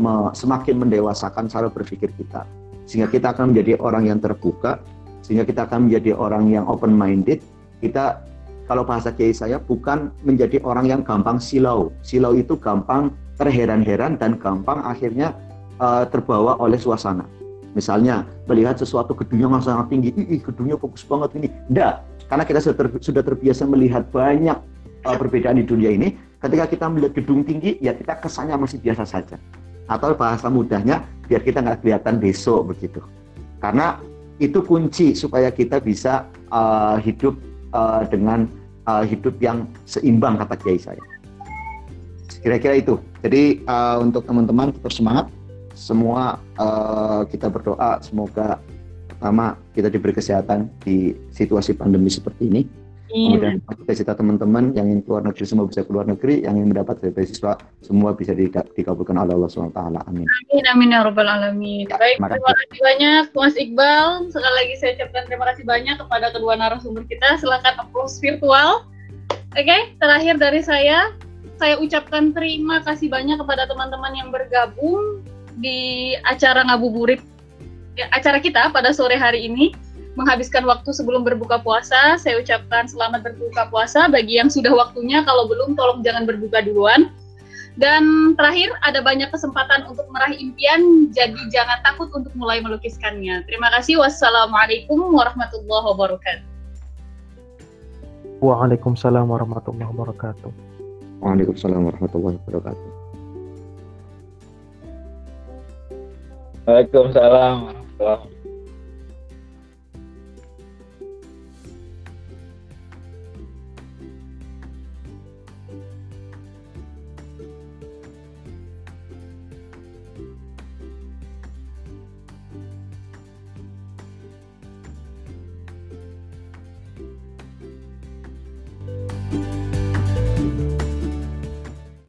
me, semakin mendewasakan cara berpikir kita. Sehingga kita akan menjadi orang yang terbuka sehingga kita akan menjadi orang yang open minded kita kalau bahasa kiai saya bukan menjadi orang yang gampang silau. Silau itu gampang terheran-heran dan gampang akhirnya uh, terbawa oleh suasana. Misalnya melihat sesuatu gedungnya yang sangat tinggi, ih gedungnya bagus banget ini. Enggak, karena kita sudah, ter, sudah terbiasa melihat banyak uh, perbedaan di dunia ini. Ketika kita melihat gedung tinggi, ya kita kesannya masih biasa saja. Atau bahasa mudahnya, biar kita nggak kelihatan besok begitu. Karena itu kunci supaya kita bisa uh, hidup uh, dengan uh, hidup yang seimbang kata kiai saya. Kira-kira itu. Jadi uh, untuk teman-teman tetap semangat. Semua uh, kita berdoa semoga pertama kita diberi kesehatan di situasi pandemi seperti ini. Kemudian cita-cita teman-teman yang ingin keluar negeri semua bisa keluar negeri, yang ingin mendapat beasiswa semua bisa dikabulkan oleh Allah SWT. Amin. Amin amin ya rabbal alamin. Ya, Baik, terima kasih banyak Mas Iqbal. Sekali lagi saya ucapkan terima kasih banyak kepada kedua narasumber kita. Silakan applause virtual. Oke, okay, terakhir dari saya saya ucapkan terima kasih banyak kepada teman-teman yang bergabung di acara ngabuburit ya, acara kita pada sore hari ini menghabiskan waktu sebelum berbuka puasa. Saya ucapkan selamat berbuka puasa bagi yang sudah waktunya. Kalau belum, tolong jangan berbuka duluan. Dan terakhir, ada banyak kesempatan untuk meraih impian, jadi jangan takut untuk mulai melukiskannya. Terima kasih. Wassalamualaikum warahmatullahi wabarakatuh. Waalaikumsalam warahmatullahi wabarakatuh. Waalaikumsalam warahmatullahi wabarakatuh. Waalaikumsalam wabarakatuh.